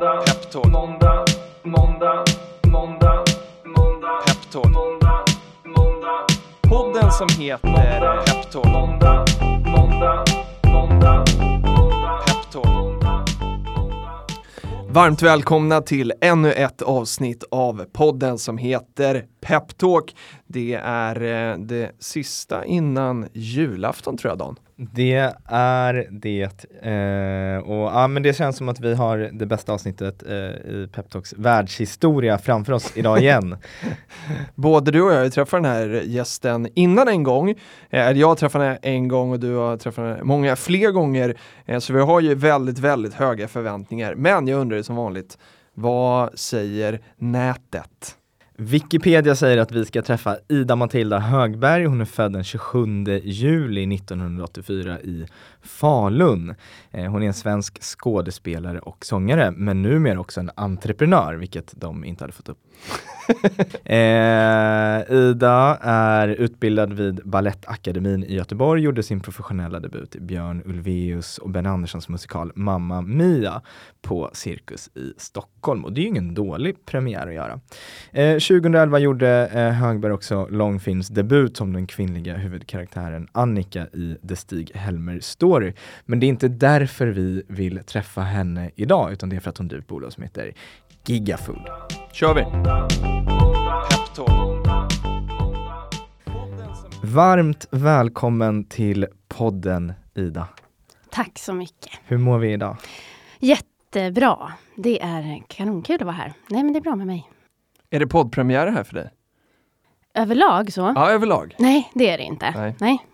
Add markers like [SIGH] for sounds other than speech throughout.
måndag, Peptalk. måndag, måndag, måndag, måndag, Peptalk. måndag, måndag. Podden som heter Peptalk. Måndag, måndag, måndag, måndag, Peptalk. Varmt välkomna till ännu ett avsnitt av podden som heter Peptalk. Det är eh, det sista innan julafton tror jag Dan. Det är det. Eh, och ja, men det känns som att vi har det bästa avsnittet eh, i Peptalks världshistoria framför oss idag igen. [LAUGHS] Både du och jag har träffat den här gästen innan en gång. Eh, jag har träffat henne en gång och du har träffat henne många fler gånger. Eh, så vi har ju väldigt, väldigt höga förväntningar. Men jag undrar som vanligt, vad säger nätet? Wikipedia säger att vi ska träffa Ida Matilda Högberg. Hon är född den 27 juli 1984 i Falun. Eh, hon är en svensk skådespelare och sångare, men numera också en entreprenör, vilket de inte hade fått upp. [LAUGHS] eh, Ida är utbildad vid Balettakademin i Göteborg, gjorde sin professionella debut i Björn Ulvaeus och Ben Anderssons musikal Mamma Mia på Cirkus i Stockholm. Och det är ju ingen dålig premiär att göra. Eh, 2011 gjorde eh, Högberg också långfilmsdebut som den kvinnliga huvudkaraktären Annika i The Stig Helmer Story. Men det är inte därför vi vill träffa henne idag, utan det är för att hon driver ett bolag som heter Gigafood. Kör vi! Varmt välkommen till podden Ida. Tack så mycket. Hur mår vi idag? Jättebra. Det är kanonkul att vara här. Nej, men det är bra med mig. Är det poddpremiär här för dig? Överlag så? Ja, överlag. Nej, det är det inte. Nej. Nej.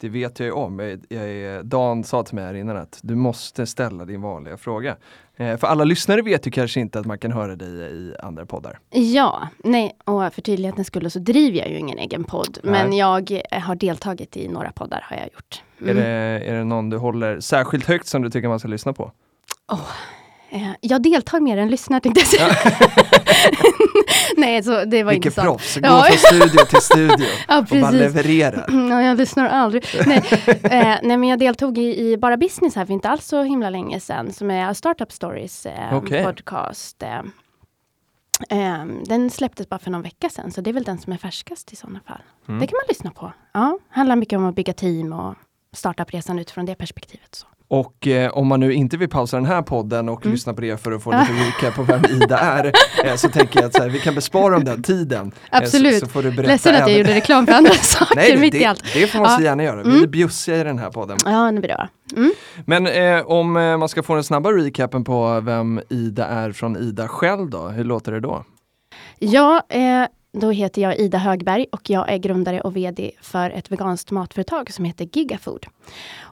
Det vet jag ju om. Jag, jag, Dan sa till mig här innan att du måste ställa din vanliga fråga. Eh, för alla lyssnare vet ju kanske inte att man kan höra dig i andra poddar. Ja, nej, och för tydlighetens skull så driver jag ju ingen egen podd. Nej. Men jag har deltagit i några poddar har jag gjort. Mm. Är, det, är det någon du håller särskilt högt som du tycker man ska lyssna på? Oh, Eh, jag deltar mer än lyssnar tänkte jag säga. [LAUGHS] nej, så det var Vilket inte proffs, gå ja. från studio till studio [LAUGHS] ja, och bara leverera. [LAUGHS] Ja, jag lyssnar aldrig. nej, eh, nej, men jag deltog i, i, Bara Business här för inte alls så himla länge sedan, som är Startup Stories eh, okay. podcast. Eh, eh, den släpptes bara för någon vecka sedan, så det är väl den som är färskast i sådana fall. Mm. Det kan man lyssna på. Ja, handlar mycket om att bygga team och startupresan utifrån det perspektivet. Så. Och eh, om man nu inte vill pausa den här podden och mm. lyssna på det för att få lite recap på vem Ida är, [LAUGHS] eh, så tänker jag att här, vi kan bespara dem den tiden. Absolut. Eh, så, så får du berätta Ledsen att jag gjorde reklam för andra [LAUGHS] saker Nej, mitt det, i allt. Det får man ja. så gärna göra. Vi mm. är bjussiga i den här podden. Ja, det blir det. Mm. Men eh, om eh, man ska få den snabba recapen på vem Ida är från Ida själv då, hur låter det då? Ja, eh, då heter jag Ida Högberg och jag är grundare och VD för ett veganskt matföretag som heter Gigafood.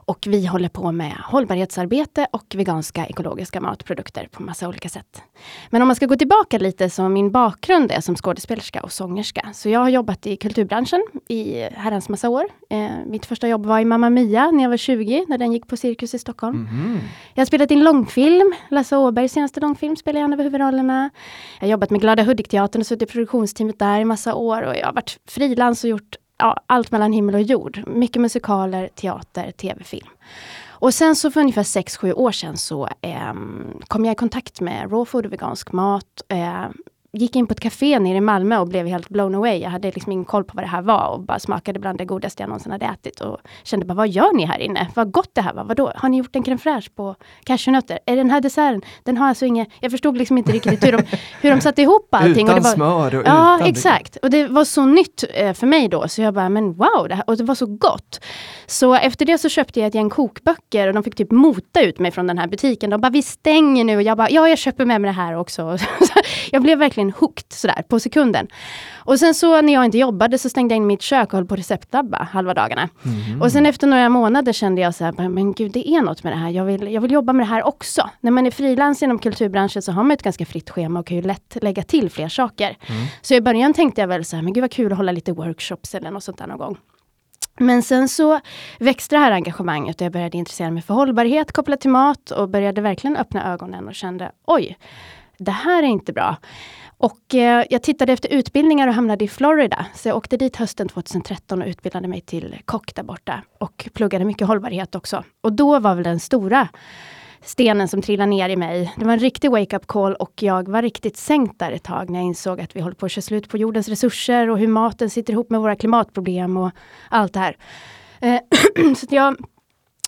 Och vi håller på med hållbarhetsarbete och veganska ekologiska matprodukter på massa olika sätt. Men om man ska gå tillbaka lite så min bakgrund är som skådespelerska och sångerska. Så jag har jobbat i kulturbranschen i herrans massa år. Eh, mitt första jobb var i Mamma Mia när jag var 20, när den gick på Cirkus i Stockholm. Mm. Jag har spelat in långfilm. Lasse Åbergs senaste långfilm spelade jag en av huvudrollerna. Jag har jobbat med Glada Hudik-teatern och suttit i produktionsteamet där i massa år. Och jag har varit frilans och gjort ja, allt mellan himmel och jord. Mycket musikaler, teater, tv-film. Och sen så för ungefär 6-7 år sedan så eh, kom jag i kontakt med raw food och vegansk mat. Eh, gick in på ett café nere i Malmö och blev helt blown away. Jag hade liksom ingen koll på vad det här var och bara smakade bland det godaste jag någonsin hade ätit. Och kände bara, vad gör ni här inne? Vad gott det här var. Vadå? Har ni gjort en crème fraîche på cashewnötter? Är den här desserten, den har alltså inget... Jag förstod liksom inte riktigt hur de, hur de satte ihop allting. Utan och det var, smör och Ja, utan exakt. Och det var så nytt eh, för mig då. Så jag bara, men wow, det här, och det var så gott. Så efter det så köpte jag ett gäng kokböcker och de fick typ mota ut mig från den här butiken. De bara, vi stänger nu. Och jag bara, ja, jag köper med mig det här också. [LAUGHS] jag blev verkligen hooked sådär på sekunden. Och sen så när jag inte jobbade så stängde jag in mitt kök och höll på att receptlabba halva dagarna. Mm. Och sen efter några månader kände jag så här, men gud det är något med det här. Jag vill, jag vill jobba med det här också. När man är frilans inom kulturbranschen så har man ett ganska fritt schema och kan ju lätt lägga till fler saker. Mm. Så i början tänkte jag väl så här, men gud vad kul att hålla lite workshops eller något sånt där någon gång. Men sen så växte det här engagemanget och jag började intressera mig för hållbarhet kopplat till mat och började verkligen öppna ögonen och kände oj, det här är inte bra. Och eh, jag tittade efter utbildningar och hamnade i Florida. Så jag åkte dit hösten 2013 och utbildade mig till kock där borta. Och pluggade mycket hållbarhet också. Och då var väl den stora stenen som trillade ner i mig. Det var en riktig wake-up call och jag var riktigt sänkt där ett tag när jag insåg att vi håller på att köra slut på jordens resurser och hur maten sitter ihop med våra klimatproblem och allt det här. Eh, [CLEARS THROAT] så jag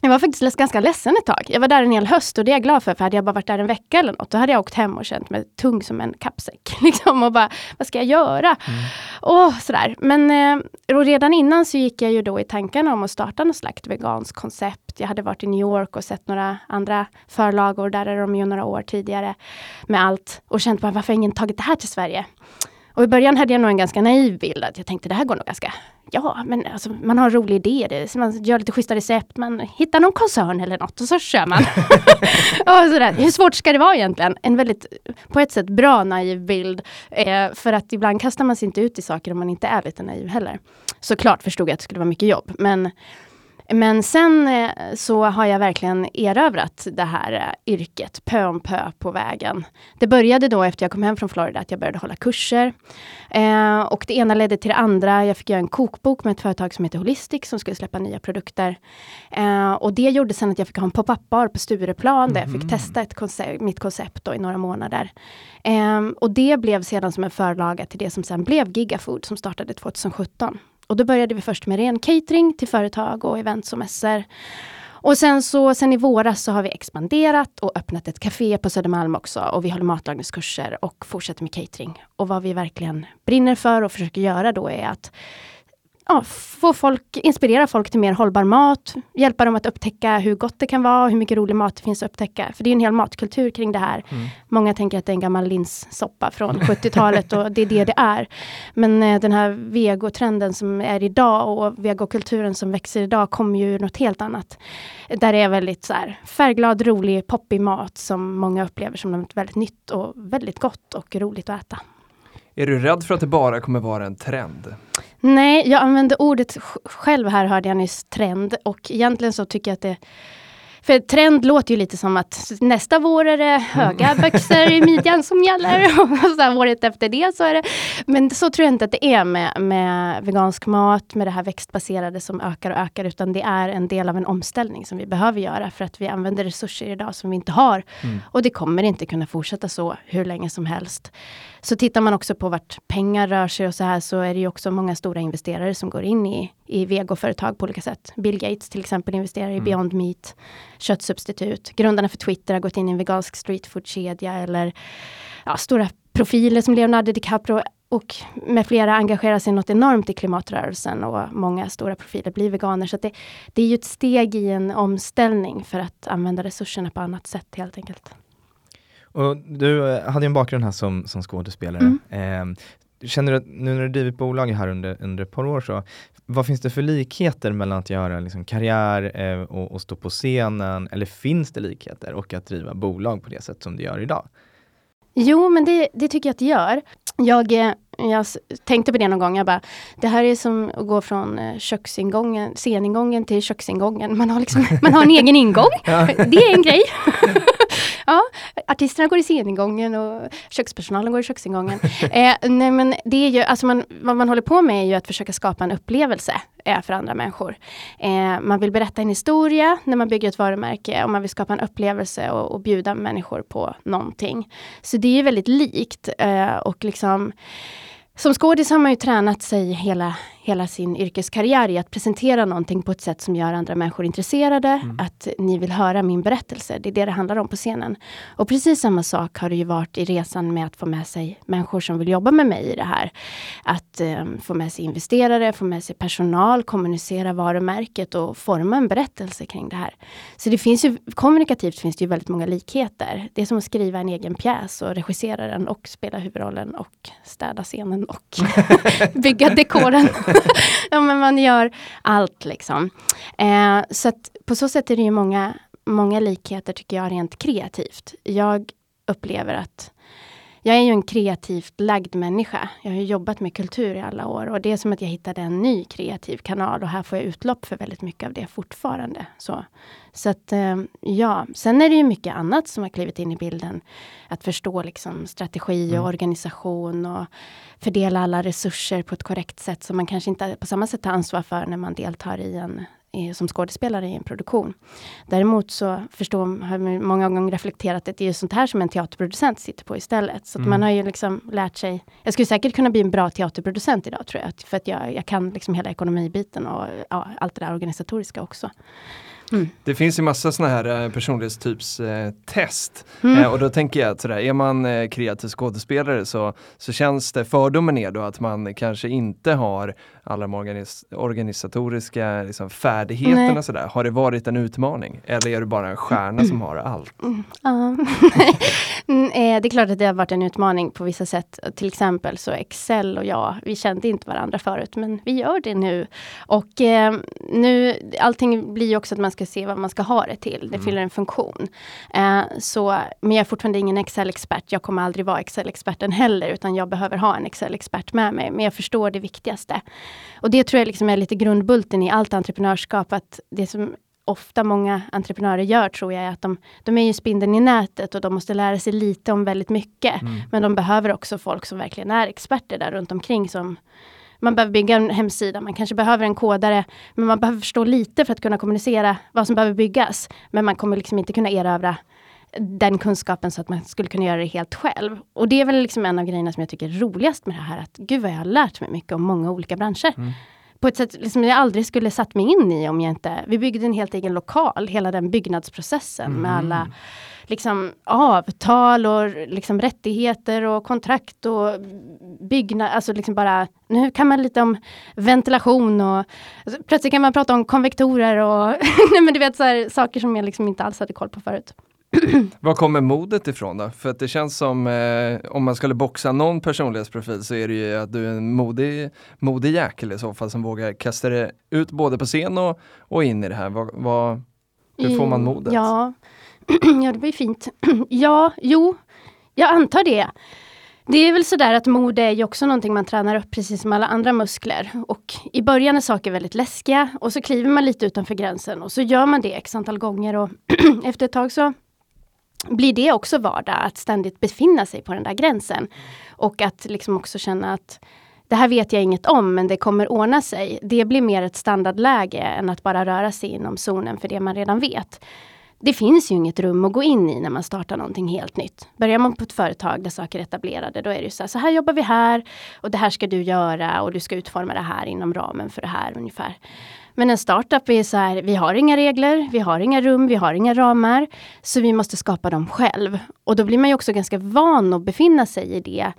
jag var faktiskt ganska ledsen ett tag. Jag var där en hel höst och det är jag glad för, för hade jag bara varit där en vecka eller något, då hade jag åkt hem och känt mig tung som en kappsäck. [LAUGHS] Liksom, och bara, vad ska jag göra? Mm. Och sådär. Men eh, redan innan så gick jag ju då i tankarna om att starta något slags veganskt koncept. Jag hade varit i New York och sett några andra förlagor, där är de ju några år tidigare, med allt. Och känt bara, varför har ingen tagit det här till Sverige? Och i början hade jag nog en ganska naiv bild, att jag tänkte det här går nog ganska Ja, men alltså, man har en rolig idé, det, man gör lite schyssta recept, man hittar någon koncern eller något och så kör man. [LAUGHS] och sådär. Hur svårt ska det vara egentligen? En väldigt, på ett sätt, bra naiv bild. Eh, för att ibland kastar man sig inte ut i saker om man inte är lite naiv heller. Såklart förstod jag att det skulle vara mycket jobb, men men sen eh, så har jag verkligen erövrat det här eh, yrket pö om pö på vägen. Det började då efter jag kom hem från Florida att jag började hålla kurser. Eh, och det ena ledde till det andra. Jag fick göra en kokbok med ett företag som heter Holistic som skulle släppa nya produkter. Eh, och det gjorde sen att jag fick ha en pop-up bar på Stureplan mm. där jag fick mhm. testa ett koncept, mitt koncept då, i några månader. Eh, och det blev sedan som en förlaga till det som sen blev Gigafood som startade 2017. Och då började vi först med ren catering till företag och events och mässor. Och sen så sen i våras så har vi expanderat och öppnat ett café på Södermalm också och vi håller matlagningskurser och fortsätter med catering. Och vad vi verkligen brinner för och försöker göra då är att ja, få folk, inspirera folk till mer hållbar mat, hjälpa dem att upptäcka hur gott det kan vara, hur mycket rolig mat det finns att upptäcka. För det är en hel matkultur kring det här. Mm. Många tänker att det är en gammal linssoppa från 70-talet och det är det det är. Men eh, den här vegotrenden som är idag och vegokulturen som växer idag kommer ju något helt annat. Där det är väldigt så här, färgglad, rolig, poppig mat som många upplever som något väldigt nytt och väldigt gott och roligt att äta. Är du rädd för att det bara kommer vara en trend? Nej, jag använde ordet själv här hörde jag nyss, trend. Och egentligen så tycker jag att det för trend låter ju lite som att nästa vår är det höga mm. byxor i midjan som gäller. [LAUGHS] Och så här, året efter det så är det. Men så tror jag inte att det är med, med vegansk mat, med det här växtbaserade som ökar och ökar. Utan det är en del av en omställning som vi behöver göra. För att vi använder resurser idag som vi inte har. Mm. Och det kommer inte kunna fortsätta så hur länge som helst. Så tittar man också på vart pengar rör sig och så här så är det ju också många stora investerare som går in i, i vegoföretag på olika sätt. Bill Gates till exempel investerar i mm. Beyond Meat, köttsubstitut. Grundarna för Twitter har gått in i en vegansk streetfood-kedja eller ja, stora profiler som Leonardo DiCaprio och med flera engagerar sig något enormt i klimatrörelsen och många stora profiler blir veganer. Så det, det är ju ett steg i en omställning för att använda resurserna på annat sätt helt enkelt. Och du eh, hade en bakgrund här som, som skådespelare. Mm. Eh, känner du att nu när du drivit bolag här under, under ett par år, så, vad finns det för likheter mellan att göra liksom, karriär eh, och, och, stå på scenen, eller finns det likheter och att driva bolag på det sätt som du gör idag? Jo, men det, det tycker jag att det gör. Jag, eh, jag tänkte på det någon gång, jag bara, det här är som att gå från eh, köksingången, sceningången till köksingången. Man har, liksom, [LAUGHS] man har en egen ingång. Det är en grej. [LAUGHS] ja, artisterna går i sceningången och kökspersonalen går i köksingången. [LAUGHS] eh, nej, men det är ju, alltså man, vad man håller på med är ju att försöka skapa en upplevelse eh, för andra människor. Eh, man vill berätta en historia när man bygger ett varumärke och man vill skapa en upplevelse och, och bjuda människor på någonting. Så det är ju väldigt likt eh, och liksom som skådis har man ju tränat sig hela, hela sin yrkeskarriär i att presentera någonting på ett sätt som gör andra människor intresserade. Mm. Att ni vill höra min berättelse. Det är det det handlar om på scenen. Och precis samma sak har det ju varit i resan med att få med sig människor som vill jobba med mig i det här. Att um, få med sig investerare, få med sig personal, kommunicera varumärket och forma en berättelse kring det här. Så det finns ju, kommunikativt finns det ju väldigt många likheter. Det är som att skriva en egen pjäs och regissera den och spela huvudrollen och städa scenen och [LAUGHS] bygga dekoren. [LAUGHS] ja, men man gör allt liksom. Eh, så att på så sätt är det ju många, många likheter tycker jag rent kreativt. Jag upplever att jag är ju en kreativt lagd människa. Jag har jobbat med kultur i alla år och det är som att jag hittade en ny kreativ kanal och här får jag utlopp för väldigt mycket av det fortfarande. Så, så att eh, ja, sen är det ju mycket annat som har klivit in i bilden. Att förstå liksom strategi och mm. organisation och fördela alla resurser på ett korrekt sätt som man kanske inte på samma sätt tar ansvar för när man deltar i en som skådespelare i en produktion. Däremot så förstår, har man många gånger reflekterat att det är sånt här som en teaterproducent sitter på istället. Så mm. man har ju liksom lärt sig. Jag skulle säkert kunna bli en bra teaterproducent idag tror jag. För att jag, jag kan liksom hela ekonomibiten och ja, allt det där organisatoriska också. Mm. Det finns ju massa sådana här eh, personlighetstypstest. Eh, mm. eh, och då tänker jag att sådär, är man eh, kreativ skådespelare så, så känns det, fördomen är då att man kanske inte har alla de organis organisatoriska liksom, färdigheterna. Sådär. Har det varit en utmaning? Eller är du bara en stjärna som har allt? [LAUGHS] Eh, det är klart att det har varit en utmaning på vissa sätt. Till exempel så Excel och jag, vi kände inte varandra förut, men vi gör det nu. Och eh, nu, allting blir också att man ska se vad man ska ha det till. Det mm. fyller en funktion. Eh, så, men jag är fortfarande ingen Excel-expert. Jag kommer aldrig vara Excel-experten heller, utan jag behöver ha en Excel-expert med mig. Men jag förstår det viktigaste. Och det tror jag liksom är lite grundbulten i allt entreprenörskap, att det som ofta många entreprenörer gör tror jag är att de, de är ju spindeln i nätet och de måste lära sig lite om väldigt mycket. Mm. Men de behöver också folk som verkligen är experter där runt omkring som man behöver bygga en hemsida, man kanske behöver en kodare, men man behöver förstå lite för att kunna kommunicera vad som behöver byggas. Men man kommer liksom inte kunna erövra den kunskapen så att man skulle kunna göra det helt själv. Och det är väl liksom en av grejerna som jag tycker är roligast med det här, att gud vad jag har lärt mig mycket om många olika branscher. Mm. På ett sätt som jag aldrig skulle satt mig in i om jag inte... Vi byggde en helt egen lokal, hela den byggnadsprocessen mm. med alla liksom, avtal och liksom, rättigheter och kontrakt och byggnad, alltså liksom bara, nu kan man lite om ventilation och alltså, plötsligt kan man prata om konvektorer och [LAUGHS] nej men du vet så här, saker som jag liksom inte alls hade koll på förut. [CLEARS THROAT] Var kommer modet ifrån då? För att det känns som, eh, om man skulle boxa någon personlighetsprofil så är det ju att du är en modig, modig jäkel i så fall som vågar kasta det ut både på scen och, och in i det här. Vad, vad, hur får man modet? Ja, [CLEARS THROAT] ja det blir fint. [CLEARS THROAT] ja, jo, jag antar det. Det är väl sådär att mod är ju också någonting man tränar upp precis som alla andra muskler. Och i början är saker väldigt läskiga och så kliver man lite utanför gränsen och så gör man det x antal gånger och efter ett tag så blir det också vardag att ständigt befinna sig på den där gränsen. Och att liksom också känna att det här vet jag inget om, men det kommer ordna sig. Det blir mer ett standardläge än att bara röra sig inom zonen för det man redan vet. Det finns ju inget rum att gå in i när man startar någonting helt nytt. Börjar man på ett företag där saker är etablerade, då är det så här, så här jobbar vi här och det här ska du göra och du ska utforma det här inom ramen för det här ungefär. Men en startup är så här, vi har inga regler, vi har inga rum, vi har inga ramar. Så vi måste skapa dem själv. Och då blir man ju också ganska van att befinna sig i det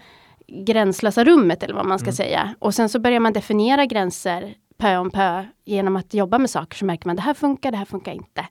gränslösa rummet eller vad man ska mm. säga. Och sen så börjar man definiera gränser pö om pö genom att jobba med saker så märker man det här funkar, det här funkar inte.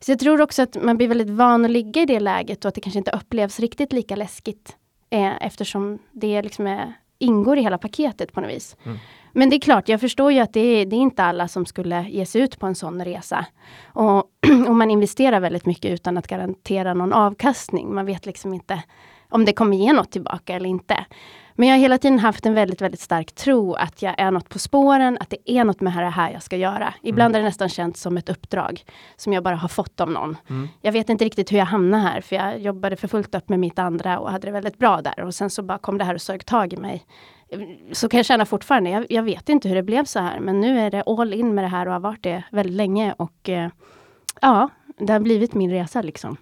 Så jag tror också att man blir väldigt van att ligga i det läget och att det kanske inte upplevs riktigt lika läskigt. Eh, eftersom det liksom är, ingår i hela paketet på något vis. Mm. Men det är klart, jag förstår ju att det är, det är inte alla som skulle ge sig ut på en sån resa. Och, [CLEARS THROAT] och man investerar väldigt mycket utan att garantera någon avkastning. Man vet liksom inte om det kommer ge något tillbaka eller inte. Men jag har hela tiden haft en väldigt, väldigt stark tro att jag är något på spåren, att det är något med det här jag ska göra. Ibland mm. är det nästan känt som ett uppdrag som jag bara har fått av någon. Mm. Jag vet inte riktigt hur jag hamnade här, för jag jobbade för fullt upp med mitt andra och hade det väldigt bra där. Och sen så bara kom det här och sög tag i mig så kan jag känna fortfarande. Jag, jag, vet inte hur det blev så här, men nu är det all in med det här och har varit det väldigt länge. Och eh, ja, det har blivit min resa liksom.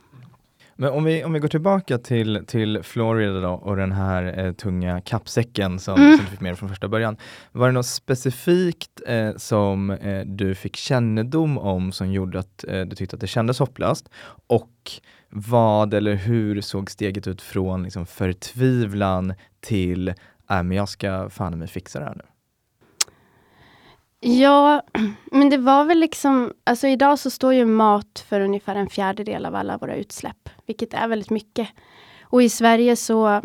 Men om vi, om vi går tillbaka till, till Florida då, och den här eh, tunga kappsäcken som, mm. som, du fick med från första början. Var det något specifikt eh, som eh, du fick kännedom om som gjorde att eh, du tyckte att det kändes hopplöst? Och vad eller hur såg steget ut från liksom, förtvivlan till äh, men jag ska fan mig fixa det här nu. Ja, [CLEARS THROAT] men det var väl liksom, alltså idag så står ju mat för ungefär en fjärdedel av alla våra utsläpp, vilket är väldigt mycket. Och i Sverige så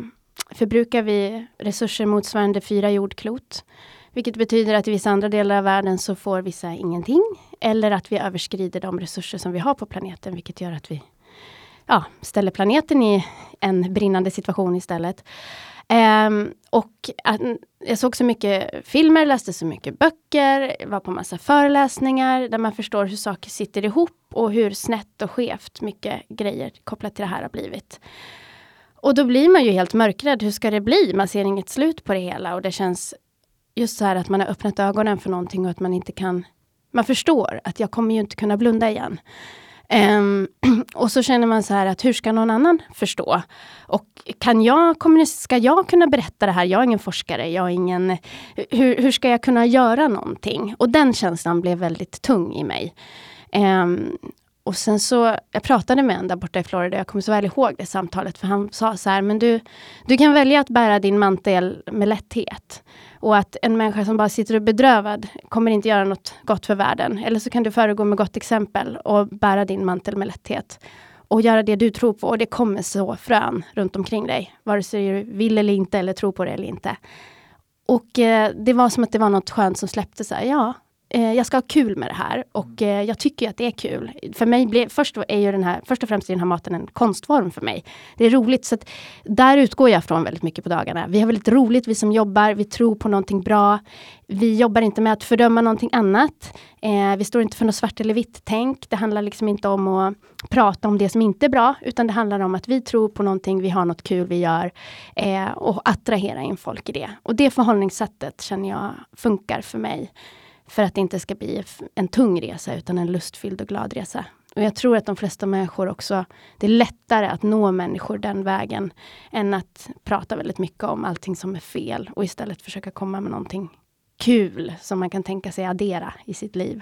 förbrukar vi resurser motsvarande fyra jordklot. Vilket betyder att i vissa andra delar av världen så får vissa ingenting. Eller att vi överskrider de resurser som vi har på planeten, vilket gör att vi ja, ställer planeten i en brinnande situation istället. Um, och att, jag såg så mycket filmer, läste så mycket böcker, var på massa föreläsningar där man förstår hur saker sitter ihop och hur snett och skevt mycket grejer kopplat till det här har blivit. Och då blir man ju helt mörkrädd. Hur ska det bli? Man ser inget slut på det hela och det känns just så här att man har öppnat ögonen för någonting och att man inte kan Man förstår att jag kommer ju inte kunna blunda igen. Um, [CLEARS THROAT] och så känner man så här att hur ska någon annan förstå? Och kan jag, ska jag kunna berätta det här? Jag är ingen forskare, jag är ingen... Hur, hur ska jag kunna göra någonting? Och den känslan blev väldigt tung i mig. Um, och sen så, jag pratade med en där borta i Florida, jag kommer så väl ihåg det samtalet, för han sa så här, men du, du kan välja att bära din mantel med lätthet. Och att en människa som bara sitter och bedrövad kommer inte göra något gott för världen. Eller så kan du föregå med gott exempel och bära din mantel med lätthet. Och göra det du tror på. Och det kommer så frön runt omkring dig. Vare sig du vill eller inte, eller tror på det eller inte. Och eh, det var som att det var något skönt som släppte. Så här, ja, eh, jag ska ha kul med det här och eh, jag tycker att det är kul. För mig blev, först, är ju den här, först och främst är den här maten en konstform för mig. Det är roligt, så att där utgår jag från väldigt mycket på dagarna. Vi har väldigt roligt, vi som jobbar, vi tror på någonting bra. Vi jobbar inte med att fördöma någonting annat. Eh, vi står inte för något svart eller vitt tänk. Det handlar liksom inte om att prata om det som inte är bra, utan det handlar om att vi tror på någonting, vi har något kul vi gör eh, och attrahera in folk i det. Och det förhållningssättet känner jag funkar för mig. För att det inte ska bli en tung resa utan en lustfylld och glad resa. Och jag tror att de flesta människor också, det är lättare att nå människor den vägen än att prata väldigt mycket om allting som är fel och istället försöka komma med någonting kul som man kan tänka sig addera i sitt liv.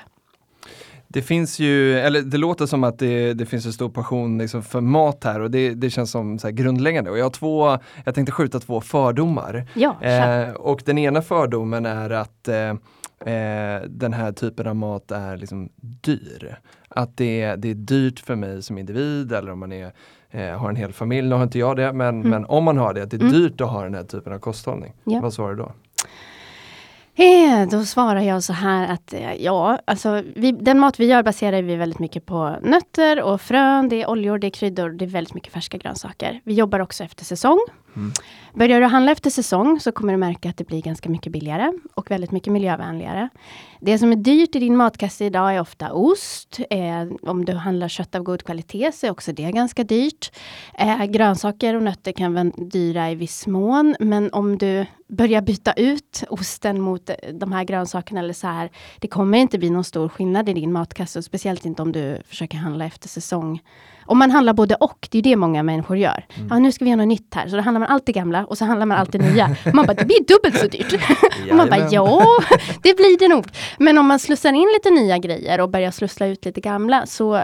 Det finns ju, eller det låter som att det, det finns en stor passion liksom för mat här och det, det känns som så grundläggande. Och jag har två, jag tänkte skjuta två fördomar. Ja, eh, och den ena fördomen är att eh, eh, den här typen av mat är liksom dyr. Att det, det är dyrt för mig som individ eller om man är, eh, har en hel familj. Nu har inte jag det men, mm. men om man har det, att det är mm. dyrt att ha den här typen av kosthållning. Ja. Vad svarar du då? Eh, då svarar jag så här att eh, ja, alltså vi, den mat vi gör baserar vi väldigt mycket på nötter och frön, det är oljor, det är kryddor, det är väldigt mycket färska grönsaker. Vi jobbar också efter säsong. Mm. Börjar du handla efter säsong så kommer du märka att det blir ganska mycket billigare och väldigt mycket miljövänligare. Det som är dyrt i din matkasse idag är ofta ost. Eh, om du handlar kött av god kvalitet så är också det ganska dyrt. Eh, grönsaker och nötter kan vara dyra i viss mån, men om du börjar byta ut osten mot eh, de här grönsakerna eller så här, det kommer inte bli någon stor skillnad i din matkasse, speciellt inte om du försöker handla efter säsong. Om man handlar både och, det är det många människor gör. Mm. Ja, nu ska vi göra något nytt här, så då handlar man alltid gamla och så handlar man alltid nya. man bara, det blir dubbelt så dyrt. och [LAUGHS] man bara, ja, det blir det nog. Men om man slussar in lite nya grejer och börjar slussla ut lite gamla så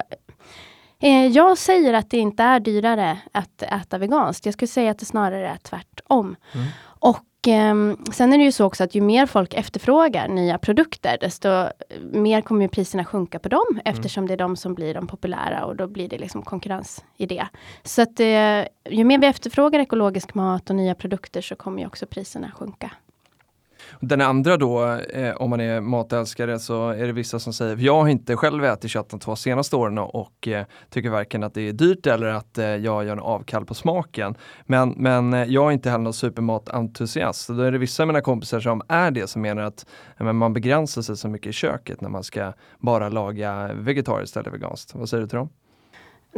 eh, jag säger att det inte är dyrare att äta veganskt. Jag skulle säga att det snarare är tvärtom. Mm. Och sen är det ju så också att ju mer folk efterfrågar nya produkter, desto mer kommer priserna sjunka på dem, mm. eftersom det är de som blir de populära och då blir det liksom konkurrens i det. Så att eh, ju mer vi efterfrågar ekologisk mat och nya produkter så kommer ju också priserna sjunka. Den andra då, eh, om man är matälskare så är det vissa som säger, jag har inte själv ätit kött de två senaste åren och eh, tycker varken att det är dyrt eller att eh, jag gör en avkall på smaken. Men, men eh, jag är inte heller någon supermatentusiast. Då är det vissa av mina kompisar som är det som menar att men man begränsar sig så mycket i köket när man ska bara laga vegetariskt eller veganskt. Vad säger du till dem?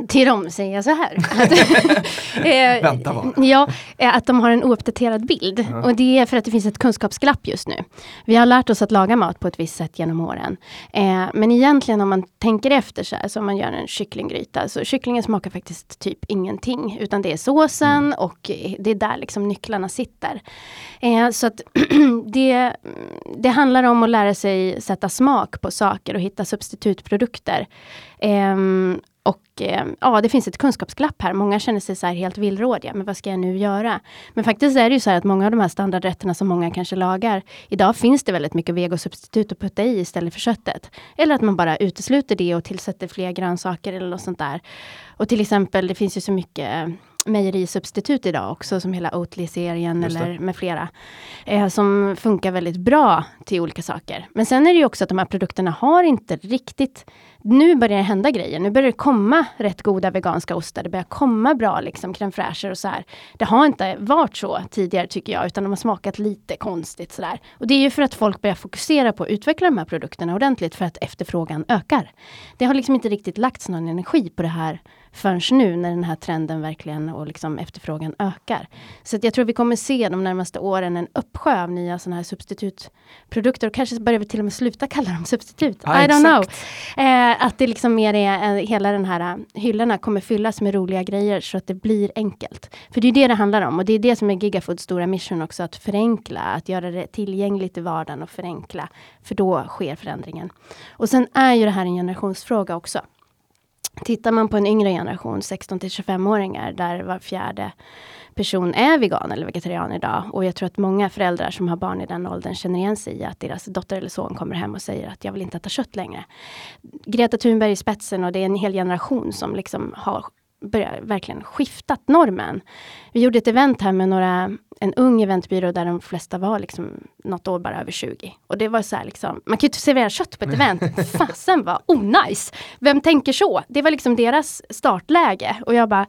Till dem säger jag så här. [LAUGHS] Att, eh, Vänta bara. Ja, eh, att de har en ouppdaterad bild. -huh. Och det är för att det finns ett kunskapsglapp just nu. Vi har lärt oss att laga mat på ett visst sätt genom åren. Eh, men egentligen om man tänker efter så här, så om man gör en kycklinggryta, så kycklingen smakar faktiskt typ ingenting. Utan det är såsen mm. och det är där liksom nycklarna sitter. Eh, så att [CLEARS THROAT] det, det handlar om att lära sig sätta smak på saker och hitta substitutprodukter. Och eh, ja, det finns ett kunskapsglapp här. Många känner sig så helt villrådiga. Men vad ska jag nu göra? Men faktiskt är det ju så att många av de här standardrätterna som många kanske lagar. Idag finns det väldigt mycket vegosubstitut att putta i istället för köttet. Eller att man bara utesluter det och tillsätter fler grönsaker eller något sånt där. Och till exempel, det finns ju så mycket mejerisubstitut idag också, som hela Oatly-serien eller med flera. Eh, som funkar väldigt bra till olika saker. Men sen är det ju också att de här produkterna har inte riktigt nu börjar det hända grejer. Nu börjar det komma rätt goda veganska ostar. Det börjar komma bra liksom crème fraîche och så här. Det har inte varit så tidigare tycker jag, utan de har smakat lite konstigt sådär. Och det är ju för att folk börjar fokusera på att utveckla de här produkterna ordentligt för att efterfrågan ökar. Det har liksom inte riktigt lagts någon energi på det här förrän nu när den här trenden verkligen och liksom efterfrågan ökar. Så jag tror vi kommer se de närmaste åren en uppsjö av nya sådana här substitutprodukter och kanske börjar vi till och med sluta kalla dem substitut. Ja, I don't know. Eh, att det liksom mer är, eh, hela den här eh, hyllorna kommer fyllas med roliga grejer så att det blir enkelt. För det är det det handlar om och det är det som är Gigafoods stora mission också, att förenkla, att göra det tillgängligt i vardagen och förenkla. För då sker förändringen. Och sen är ju det här en generationsfråga också. Tittar man på en yngre generation, 16 till 25-åringar, där var fjärde person är vegan eller vegetarian idag. Och jag tror att många föräldrar som har barn i den åldern känner igen sig i att deras dotter eller son kommer hem och säger att jag vill inte äta kött längre. Greta Thunberg i spetsen och det är en hel generation som liksom har börjat verkligen skiftat normen. Vi gjorde ett event här med några, en ung eventbyrå där de flesta var liksom något år bara över 20. Och det var så här liksom, man kan ju inte servera kött på ett [LAUGHS] event. Fasen var onajs! Vem tänker så? Det var liksom deras startläge. Och jag bara,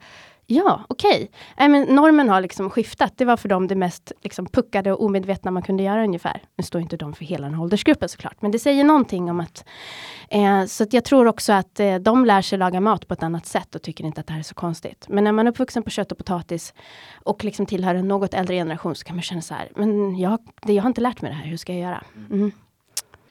Ja, okej. Okay. men normen har liksom skiftat. Det var för dem det mest liksom, puckade och omedvetna man kunde göra ungefär. Nu står inte de för hela den här åldersgruppen såklart, men det säger någonting om att... Eh, så att jag tror också att eh, de lär sig laga mat på ett annat sätt och tycker inte att det här är så konstigt. Men när man är uppvuxen på kött och potatis och liksom tillhör en något äldre generation så kan man känna så här, men jag, det, jag har inte lärt mig det här, hur ska jag göra? Mm.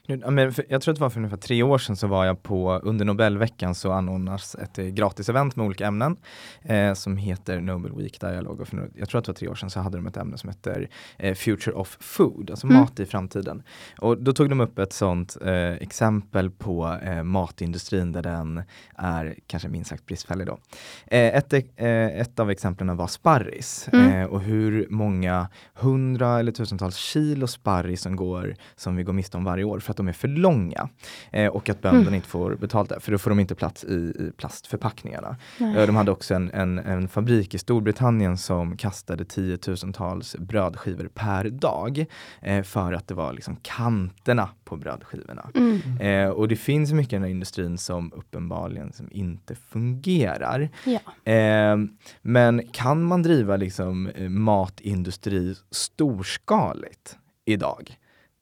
Ja, men jag tror att det var för ungefär tre år sedan så var jag på, under Nobelveckan så anordnas ett eh, gratis event med olika ämnen eh, som heter Nobel Week Dialog. Och för, jag tror att det var tre år sedan så hade de ett ämne som heter eh, Future of Food, alltså mm. mat i framtiden. Och då tog de upp ett sånt eh, exempel på eh, matindustrin där den är kanske minst sagt bristfällig då. Eh, ett, ett av exemplen var sparris mm. och hur många hundra eller tusentals kilo sparris som går som vi går miste om varje år för att de är för långa eh, och att bönderna mm. inte får betalt där, för då får de inte plats i, i plastförpackningarna. Eh, de hade också en, en, en, fabrik i Storbritannien som kastade tiotusentals brödskivor per dag eh, för att det var liksom kanterna på brödskivorna. Mm. Eh, och det finns mycket i den här industrin som uppenbarligen som inte fungerar. Ja. Eh, men kan man driva liksom eh, matindustri storskaligt idag?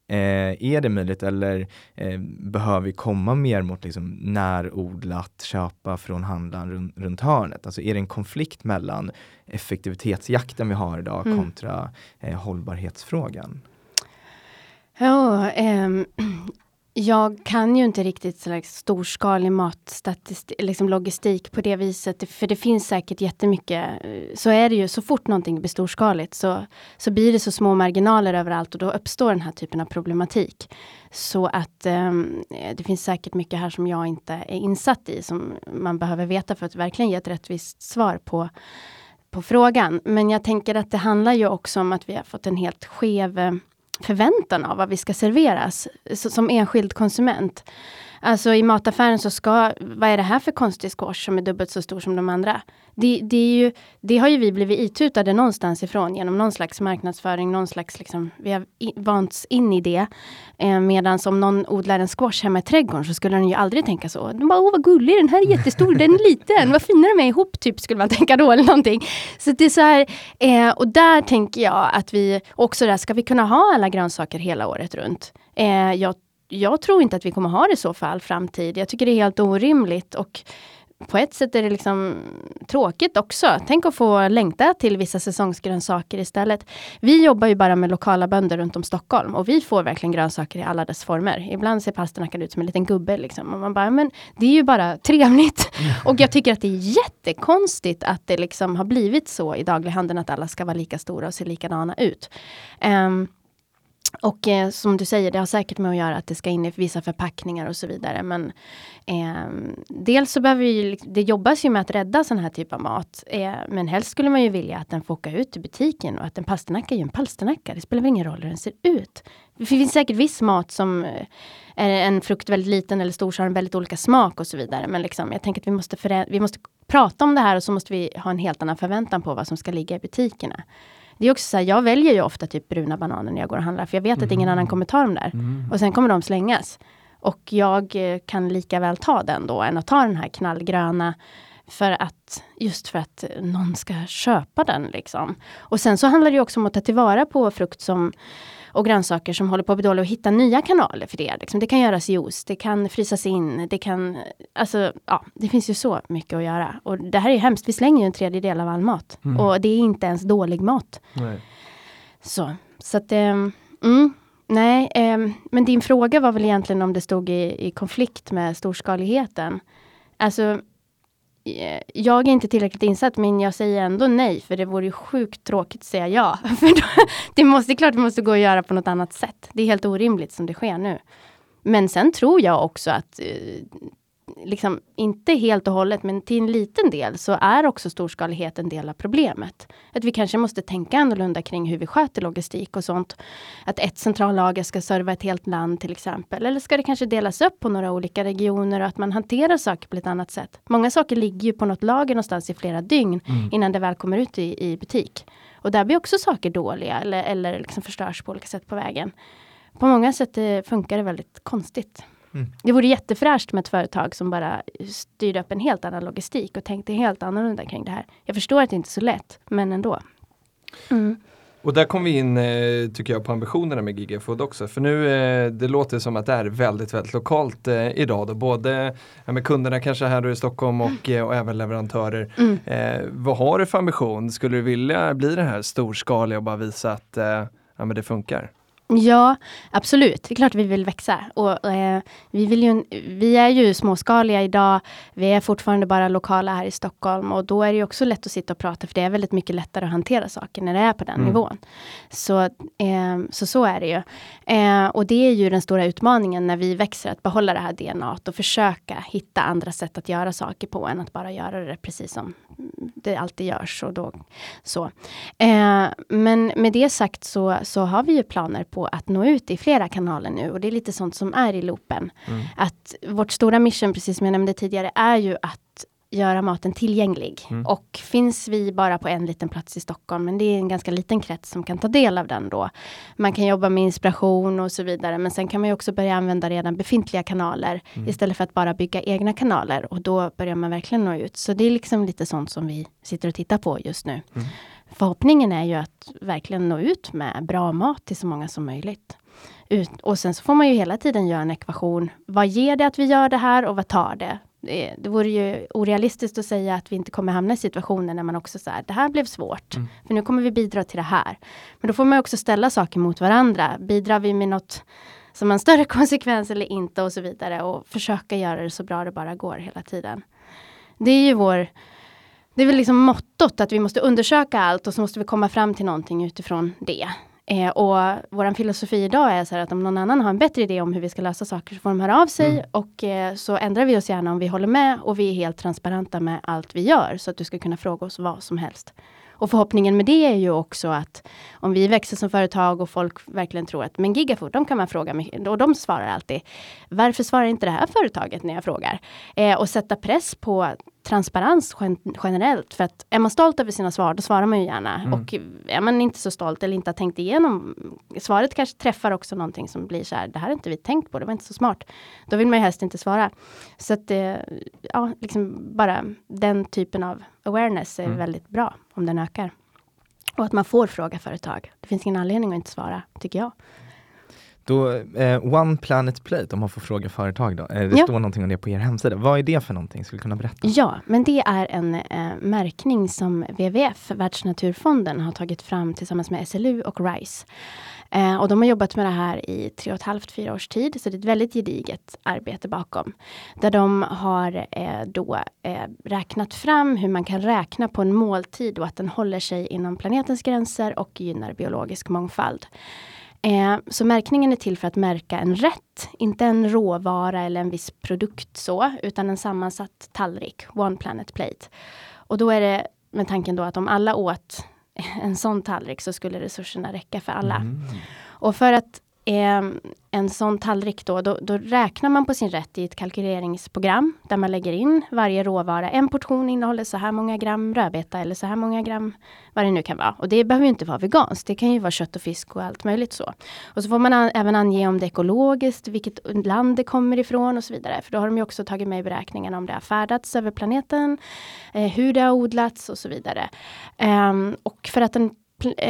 Eh, är det möjligt eller eh, behöver vi komma mer mot liksom närodlat, köpa från handlaren runt, runt hörnet? Alltså är det en konflikt mellan effektivitetsjakten vi har idag mm. kontra eh, hållbarhetsfrågan? Ja, ehm, jag kan ju inte riktigt slags storskalig matstatistik, liksom logistik på det viset. För det finns säkert jättemycket. Eh, så är det ju, så fort någonting blir storskaligt så, så blir det så små marginaler överallt och då uppstår den här typen av problematik. Så att eh, det finns säkert mycket här som jag inte är insatt i, som man behöver veta för att verkligen ge ett rättvist svar på på frågan. Men jag tänker att det handlar ju också om att vi har fått en helt skev eh, förväntan av vad vi ska serveras som enskild konsument. Alltså i mataffären så ska, vad är det här för konstig squash som är dubbelt så stor som de andra? Det, det, är ju, det har ju vi blivit itutade någonstans ifrån genom någon slags marknadsföring, någon slags liksom, vi har vants in i det. Eh, Medan om någon odlar en squash hemma i trädgården så skulle den ju aldrig tänka så. De bara, åh vad gullig, den här är jättestor, den är liten, vad fina de är ihop, typ skulle man tänka då eller någonting. Så det är så här, eh, och där tänker jag att vi också där, ska vi kunna ha alla grönsaker hela året runt? Eh, jag jag tror inte att vi kommer ha det så för all framtid. Jag tycker det är helt orimligt och på ett sätt är det liksom tråkigt också. Tänk att få längta till vissa säsongsgrönsaker istället. Vi jobbar ju bara med lokala bönder runt om Stockholm och vi får verkligen grönsaker i alla dess former. Ibland ser pasternackad ut som en liten gubbe liksom. Och man bara, men det är ju bara trevligt. [LAUGHS] och jag tycker att det är jättekonstigt att det liksom har blivit så i daglighandeln att alla ska vara lika stora och se likadana ut. Um, och eh, som du säger, det har säkert med att göra att det ska in i vissa förpackningar och så vidare. Men eh, dels så behöver vi, liksom, det jobbas ju med att rädda sån här typ av mat. Eh, men helst skulle man ju vilja att den får åka ut till butiken och att en palsternacka är ju en palsternacka. Det spelar väl ingen roll hur den ser ut. Det finns säkert viss mat som eh, är en frukt väldigt liten eller stor så har den väldigt olika smak och så vidare. Men liksom, jag tänker att vi måste, vi måste prata om det här och så måste vi ha en helt annan förväntan på vad som ska ligga i butikerna. Det är också så här, jag väljer ju ofta typ bruna bananer när jag går och handlar, för jag vet att ingen annan mm. kommer ta dem där. Mm. Och sen kommer de slängas. Och jag eh, kan lika väl ta den då, än att ta den här knallgröna För att, just för att någon ska köpa den. Liksom. Och sen så handlar det också om att ta tillvara på frukt som och grönsaker som håller på att bli dåliga och hitta nya kanaler för det. Liksom. Det kan göras juice, det kan frysas in, det kan... Alltså, ja, det finns ju så mycket att göra. Och det här är hemskt, vi slänger ju en tredjedel av all mat. Mm. Och det är inte ens dålig mat. Nej. Så, så att... Um, mm, nej, um, men din fråga var väl egentligen om det stod i, i konflikt med storskaligheten. Alltså, Eh, jag är inte tillräckligt insatt men jag säger ändå nej för det vore ju sjukt tråkigt att säga ja. [LAUGHS] För då, det måste det klart det måste gå att göra på något annat sätt. Det är helt orimligt som det sker nu. Men sen tror jag också att eh, liksom inte helt och hållet, men till en liten del så är också storskalighet en del av problemet. Att vi kanske måste tänka annorlunda kring hur vi sköter logistik och sånt. Att ett centrallager ska serva ett helt land till exempel. Eller ska det kanske delas upp på några olika regioner och att man hanterar saker på ett annat sätt. Många saker ligger ju på något lager någonstans i flera dygn mm. innan det väl kommer ut i, i butik. Och där blir också saker dåliga eller, eller liksom förstörs på olika sätt på vägen. På många sätt eh, funkar det väldigt konstigt. Mm. Det vore jättefräscht med ett företag som bara styrde upp en helt annan logistik och tänkte helt annorlunda kring det här. Jag förstår att det inte är så lätt, men ändå. Mm. Och där kom vi in, eh, tycker jag, på ambitionerna med Gigafood också. För nu, eh, det låter som att det är väldigt, väldigt lokalt eh, idag. Då. Både med kunderna kanske här i Stockholm och, mm. och även leverantörer. Mm. Eh, vad har du för ambition? Skulle du vilja bli det här storskaliga och bara visa att ja, men det funkar? Ja, absolut. Det är klart vi vill växa. Och, eh, vi, vill ju, vi är ju småskaliga idag. Vi är fortfarande bara lokala här i Stockholm och då är det också lätt att sitta och prata för det är väldigt mycket lättare att hantera saker när det är på den mm. nivån. Så, eh, så så är det ju. Eh, och det är ju den stora utmaningen när vi växer, att behålla det här DNA och försöka hitta andra sätt att göra saker på än att bara göra det precis som det alltid görs. Och då, så. Eh, men med det sagt så, så har vi ju planer på att nå ut i flera kanaler nu och det är lite sånt som är i loopen. Mm. Att vårt stora mission, precis som jag nämnde tidigare, är ju att göra maten tillgänglig. Mm. Och finns vi bara på en liten plats i Stockholm, men det är en ganska liten krets som kan ta del av den då. Man kan jobba med inspiration och så vidare, men sen kan man också börja använda redan befintliga kanaler mm. istället för att bara bygga egna kanaler och då börjar man verkligen nå ut. Så det är liksom lite sånt som vi sitter och tittar på just nu. Mm. Förhoppningen är ju att verkligen nå ut med bra mat till så många som möjligt. Ut, och sen så får man ju hela tiden göra en ekvation. Vad ger det att vi gör det här och vad tar det? det, det vore ju orealistiskt att säga att vi inte kommer hamna i situationer när man också säger det här blev svårt. Mm. För nu kommer vi bidra till det här. Men då får man också ställa saker mot varandra. Bidrar vi med något som har en större [LAUGHS] konsekvens eller inte och så vidare. Och försöka göra det så bra det bara går hela tiden. Det är ju vår det är väl liksom mottot att vi måste undersöka allt och så måste vi komma fram till någonting utifrån det. Eh, och vår filosofi idag är så att om någon annan har en bättre idé om hur vi ska lösa saker så får de höra av sig mm. och eh, så ändrar vi oss gärna om vi håller med och vi är helt transparenta med allt vi gör så att du ska kunna fråga oss vad som helst. Och förhoppningen med det är ju också att om vi växer som företag och folk verkligen tror att men Gigafood, de kan man fråga mycket och de svarar alltid. Varför svarar inte det här företaget när jag frågar? Eh, och sätta press på transparens generellt. För att är man stolt över sina svar, då svarar man ju gärna. Mm. Och är man inte så stolt eller inte har tänkt igenom svaret kanske träffar också någonting som blir så här, det här har inte vi tänkt på, det var inte så smart. Då vill man ju helst inte svara. Så att eh, ja, liksom bara den typen av awareness är mm. väldigt bra om den ökar. Och att man får fråga företag. Det finns ingen anledning att inte svara, tycker jag. Då, eh, One Planet Plate, om man får fråga företag då. Eh, det ja. står någonting om det på er hemsida. Vad är det för någonting? Skulle du kunna berätta? Ja, men det är en eh, märkning som WWF, Världsnaturfonden, har tagit fram tillsammans med SLU och RISE. Eh, och de har jobbat med det här i tre och ett halvt, fyra års tid. Så det är ett väldigt gediget arbete bakom. Där de har eh, då eh, räknat fram hur man kan räkna på en måltid och att den håller sig inom planetens gränser och gynnar biologisk mångfald. Eh, så märkningen är till för att märka en rätt, inte en råvara eller en viss produkt så, utan en sammansatt tallrik, One Planet Plate. Och då är det med tanken då att om alla åt en sån tallrik så skulle resurserna räcka för alla. Mm. Och för att Ehm, en sån tallrik då, då, då, räknar man på sin rätt i ett kalkyleringsprogram där man lägger in varje råvara. En portion innehåller så här många gram rödbeta eller så här många gram vad det nu kan vara. Och det behöver inte vara veganskt. Det kan ju vara kött och fisk och allt möjligt så. Och så får man an även ange om det är ekologiskt, vilket land det kommer ifrån och så vidare. För då har de ju också tagit med i beräkningen om det har färdats över planeten, eh, hur det har odlats och så vidare. Um, och för att en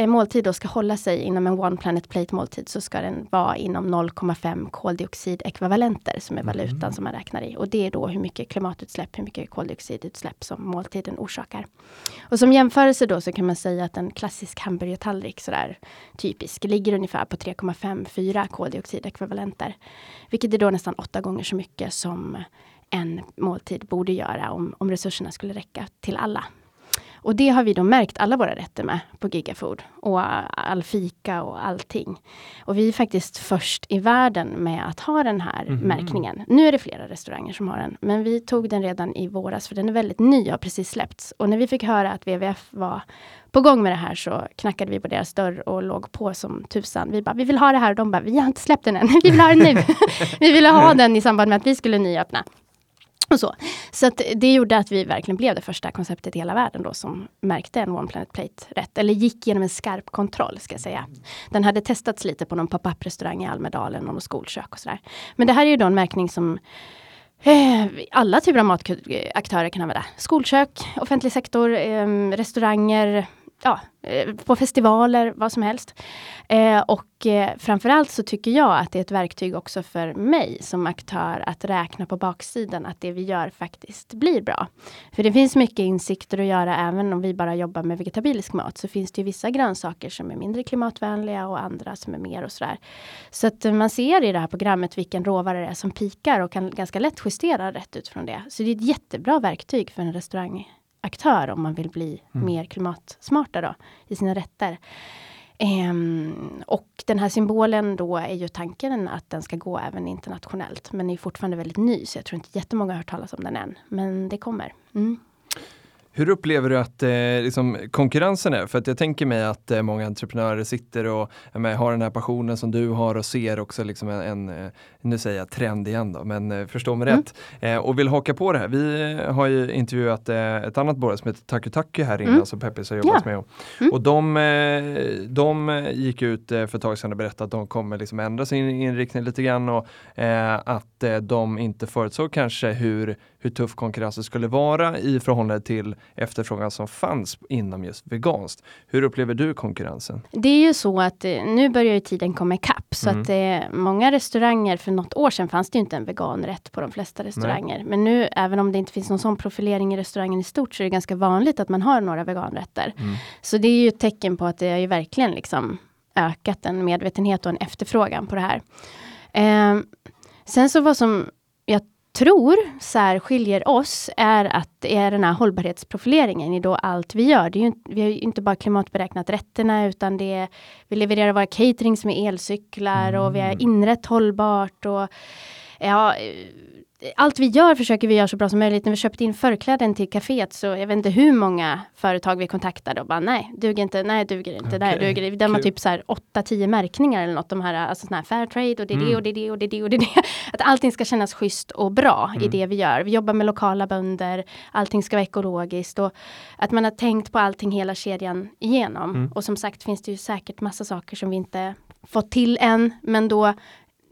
måltid då ska hålla sig inom en One Planet Plate måltid så ska den vara inom 0,5 koldioxidekvivalenter som är mm. valutan mm. som man räknar i. Och det är då hur mycket klimatutsläpp, hur mycket koldioxidutsläpp som måltiden orsakar. Och som jämförelse då så kan man säga att en klassisk hamburgertallrik sådär typisk ligger ungefär på 3,54 koldioxidekvivalenter. Vilket är då nästan åtta gånger så mycket som en måltid borde göra om, om resurserna skulle räcka till alla. Och det har vi då märkt alla våra rätter med på Gigafood. Och all fika och allting. Och vi är faktiskt först i världen med att ha den här mm. märkningen. Nu är det flera restauranger som har den. Men vi tog den redan i våras för den är väldigt ny och har precis släppts. Och när vi fick höra att WWF var på gång med det här så knackade vi på deras dörr och låg på som tusan. Vi bara, vi vill ha det här och de bara, vi har inte släppt den än. [LAUGHS] vi vill ha den nu. [LAUGHS] vi ville ha den i samband med att vi skulle nyöppna. Och så så att det gjorde att vi verkligen blev det första konceptet i hela världen då som märkte en One Planet Plate rätt. Eller gick genom en skarp kontroll ska jag säga. Den hade testats lite på någon pop-up restaurang i Almedalen och något skolkök och sådär. Men det här är ju då en märkning som eh, alla typer av mataktörer kan använda. Skolkök, offentlig sektor, eh, restauranger, ja, eh, på festivaler, vad som helst. Eh, och eh, framförallt så tycker jag att det är ett verktyg också för mig som aktör att räkna på baksidan att det vi gör faktiskt blir bra. För det finns mycket insikter att göra även om vi bara jobbar med vegetabilisk mat så finns det ju vissa grönsaker som är mindre klimatvänliga och andra som är mer och sådär. Så att eh, man ser i det här programmet vilken råvara det är som pikar och kan ganska lätt justera rätt utifrån det. Så det är ett jättebra verktyg för en restaurang aktör om man vill bli mm. mer klimatsmarta då, i sina rätter. Um, och den här symbolen då är ju tanken att den ska gå även internationellt. Men är fortfarande väldigt ny så jag tror inte jättemånga har hört talas om den än. Men det kommer. Mm. Hur upplever du att eh, liksom, konkurrensen är? För att jag tänker mig att eh, många entreprenörer sitter och med, har den här passionen som du har och ser också liksom en, en eh, nu säger jag trend igen då, men eh, förstå mig mm. rätt. Eh, och vill haka på det här. Vi eh, har ju intervjuat ett annat bolag som heter Taku Taku här inne mm. som Peppis har jobbat ja. med. Mm. Och de, de gick ut för ett tag sedan och berättade att de kommer liksom ändra sin inriktning lite grann och att de inte förutsåg kanske hur hur tuff konkurrensen skulle vara i förhållande till efterfrågan som fanns inom just veganskt. Hur upplever du konkurrensen? Det är ju så att eh, nu börjar ju tiden komma ikapp så mm. att eh, många restauranger för något år sedan fanns det inte en veganrätt på de flesta restauranger. Nej. Men nu även om det inte finns någon sån profilering i restaurangen i stort så är det ganska vanligt att man har några veganrätter. Mm. Så det är ju ett tecken på att det är ju verkligen liksom ökat en medvetenhet och en efterfrågan på det här. Eh, sen så vad som tror särskiljer oss är att det är den här hållbarhetsprofileringen i då allt vi gör. Det är ju, vi har ju inte bara klimatberäknat rätterna utan det är, vi levererar våra caterings med elcyklar och vi har mm. inrett hållbart och ja, allt vi gör försöker vi göra så bra som möjligt. När vi köpte in förkläden till kaféet så jag vet inte hur många företag vi kontaktade och bara nej, duger inte, nej, duger inte, okay. nej, duger inte. De har typ så här 8-10 märkningar eller något, de här, alltså såna här fair trade och det är mm. det och det är det och det är det och det är det. [LAUGHS] Att allting ska kännas schysst och bra mm. i det vi gör. Vi jobbar med lokala bönder, allting ska vara ekologiskt och att man har tänkt på allting hela kedjan igenom. Mm. Och som sagt finns det ju säkert massa saker som vi inte fått till än, men då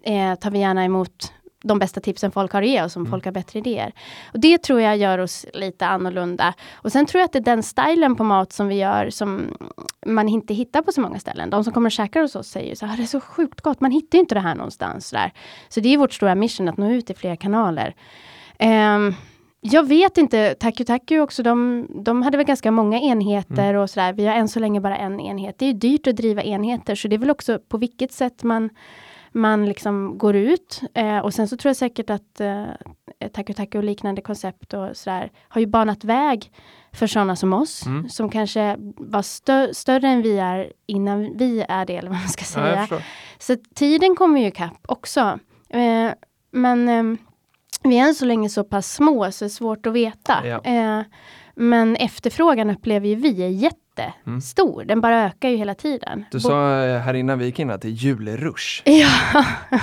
eh, tar vi gärna emot de bästa tipsen folk har att ge oss, om mm. folk har bättre idéer. Och Det tror jag gör oss lite annorlunda. Och sen tror jag att det är den stilen på mat som vi gör som man inte hittar på så många ställen. De som kommer och käkar hos oss säger så här, det är så sjukt gott, man hittar inte det här någonstans. Där. Så det är vårt stora mission att nå ut i fler kanaler. Um, jag vet inte, Taku Taku också, de, de hade väl ganska många enheter mm. och sådär. Vi har än så länge bara en enhet. Det är dyrt att driva enheter, så det är väl också på vilket sätt man man liksom går ut. Eh, och sen så tror jag säkert att eh, Taku Taku och liknande koncept och sådär har ju banat väg för sådana som oss, mm. som kanske var stö större än vi är innan vi är det, eller vad man ska säga. Ja, så tiden kommer ju ikapp också. Eh, men eh, vi är än så länge så pass små så det är svårt att veta. Ja. Eh, men efterfrågan upplever ju vi är jätte jättestor. Den bara ökar ju hela tiden. Du Bo- sa eh, här innan vi gick in att det är julrush. [LAUGHS]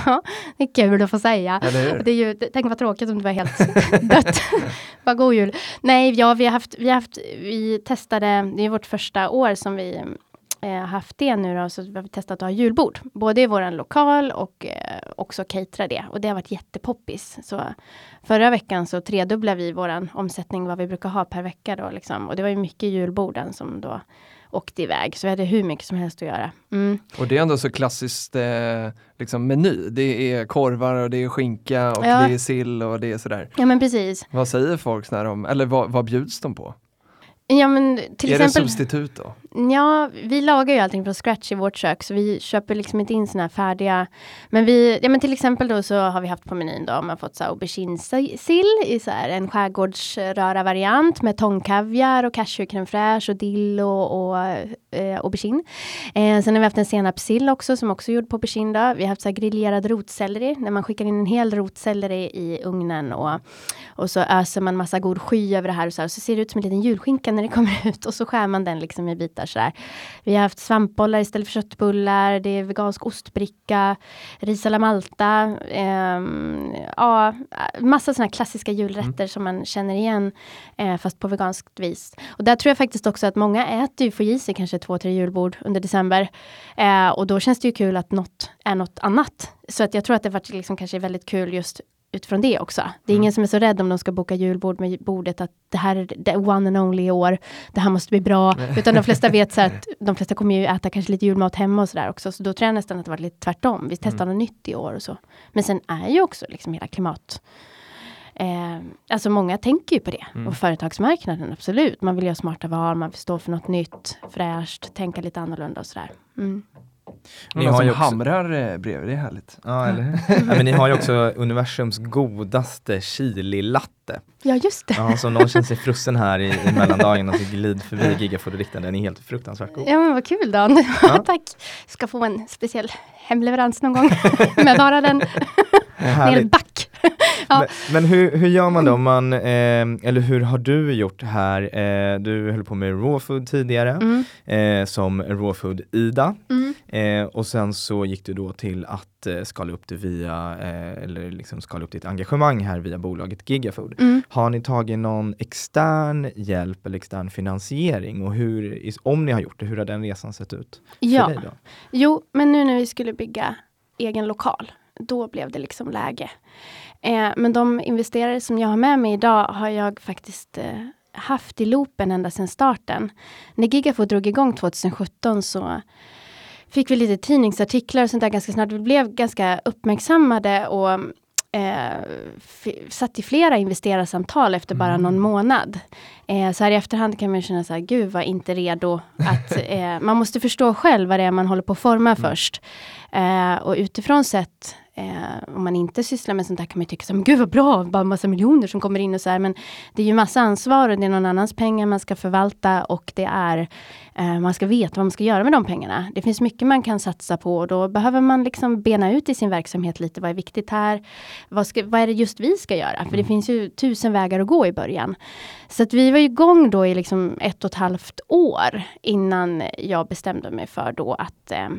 Ja, det är kul att få säga. Hur? Det är ju, tänk vad tråkigt om det var helt [LAUGHS] dött. [LAUGHS] Bara god jul. Nej, ja, vi har haft, vi har haft, vi testade, det är vårt första år som vi haft det nu då, så vi har testat att ha julbord. Både i våran lokal och eh, också catera det. Och det har varit jättepoppis. Så förra veckan så tredubblade vi våran omsättning vad vi brukar ha per vecka då liksom. Och det var ju mycket julborden som då åkte iväg. Så vi hade hur mycket som helst att göra. Mm. Och det är ändå så klassiskt eh, liksom meny. Det är korvar och det är skinka och Ja. det är sill och det är sådär. Ja men precis. Vad säger folk när de, eller vad, vad bjuds de på? Ja men till är det exempel. substitut då? Ja, vi lagar ju allting från scratch i vårt kök, så vi köper liksom inte in såna här färdiga. Men vi, ja men till exempel då så har vi haft på menyn då, man har fått så här auberginesill i så här en skärgårdsröra variant med tångkaviar och cashew crème fraîche och dill och, och eh, aubergine. Eh, sen har vi haft en senapssill också som också är gjord på aubergine då. Vi har haft så här grillerad rotselleri, när man skickar in en hel rotselleri i ugnen och, och så öser man massa god sky över det här och så, här, och så ser det ut som en liten julskinka när det kommer [LAUGHS] ut och så skär man den liksom i bitar så här. Vi har haft svampbollar istället för köttbullar, det är vegansk ostbricka, ris alla malta, ehm, ja, massa sådana klassiska julrätter som man känner igen eh, fast på veganskt vis. Och där tror jag faktiskt också att många äter ju, får i sig kanske två, tre julbord under december. Eh, och då känns det ju kul att något är något annat. Så att jag tror att det varit liksom kanske väldigt kul just utifrån det också. Det är ingen som är så rädd om de ska boka julbord med bordet att det här är the one and only i år. Det här måste bli bra. Utan de flesta vet så att [LAUGHS] de flesta kommer ju äta kanske lite julmat hemma och sådär också. Så då tror jag nästan att det var lite tvärtom. Vi testar något nytt i år och så. Men sen är ju också liksom hela klimat Eh, alltså många tänker ju på det. Och företagsmarknaden, absolut. Man vill göra smarta val, man vill stå för något nytt, fräscht, tänka lite annorlunda och sådär. Mm. Ni Någon har som ju också- hamrar eh, bredvid, det är härligt. Ja, eller hur? [LAUGHS] ja, men ni har ju också universums godaste chili-latte. Ja, just det. Ja, så om någon känner sig frusen här i, i mellandagen och så glid förbi Gigafood och rikta den är helt fruktansvärt god. Ja men vad kul Dan. Ja. [LAUGHS] Tack. Ska få en speciell hemleverans någon gång. [LAUGHS] Med bara den ner back. [LAUGHS] Ja. Men, men hur, hur gör man då man, eh, eller hur har du gjort här? Eh, du höll på med raw food tidigare Mm. eh, som raw food Ida Mm. eh, och sen så gick du då till att eh, skala upp det via, eh, eller liksom skala upp ditt engagemang här via bolaget Gigafood. Mm. Har ni tagit någon extern hjälp eller extern finansiering och hur, om ni har gjort det, hur har den resan sett ut för Ja, dig då? jo men nu när vi skulle bygga egen lokal, då blev det liksom läge. Eh, men de investerare som jag har med mig idag har jag faktiskt eh, haft i loopen ända sedan starten. När Gigafood drog igång 2017 så fick vi lite tidningsartiklar och sånt där ganska snart. Vi blev ganska uppmärksammade och eh, satt i flera investerarsamtal efter bara någon månad. Eh, så här i efterhand kan man känna så här, gud var inte redo att [LAUGHS] eh, man måste förstå själv vad det är man håller på att forma först. Eh, och utifrån sett Eh, om man inte sysslar med sånt där kan man tycka men gud vad bra, bara massa miljoner som kommer in och så här. Men det är ju massa ansvar och det är någon annans pengar man ska förvalta och det är eh, man ska veta vad man ska göra med de pengarna. Det finns mycket man kan satsa på och då behöver man liksom bena ut i sin verksamhet lite. Vad är viktigt här? Vad, ska, vad är det just vi ska göra? För det finns ju tusen vägar att gå i början. Så att vi var igång då i liksom ett och ett halvt år innan jag bestämde mig för då att eh,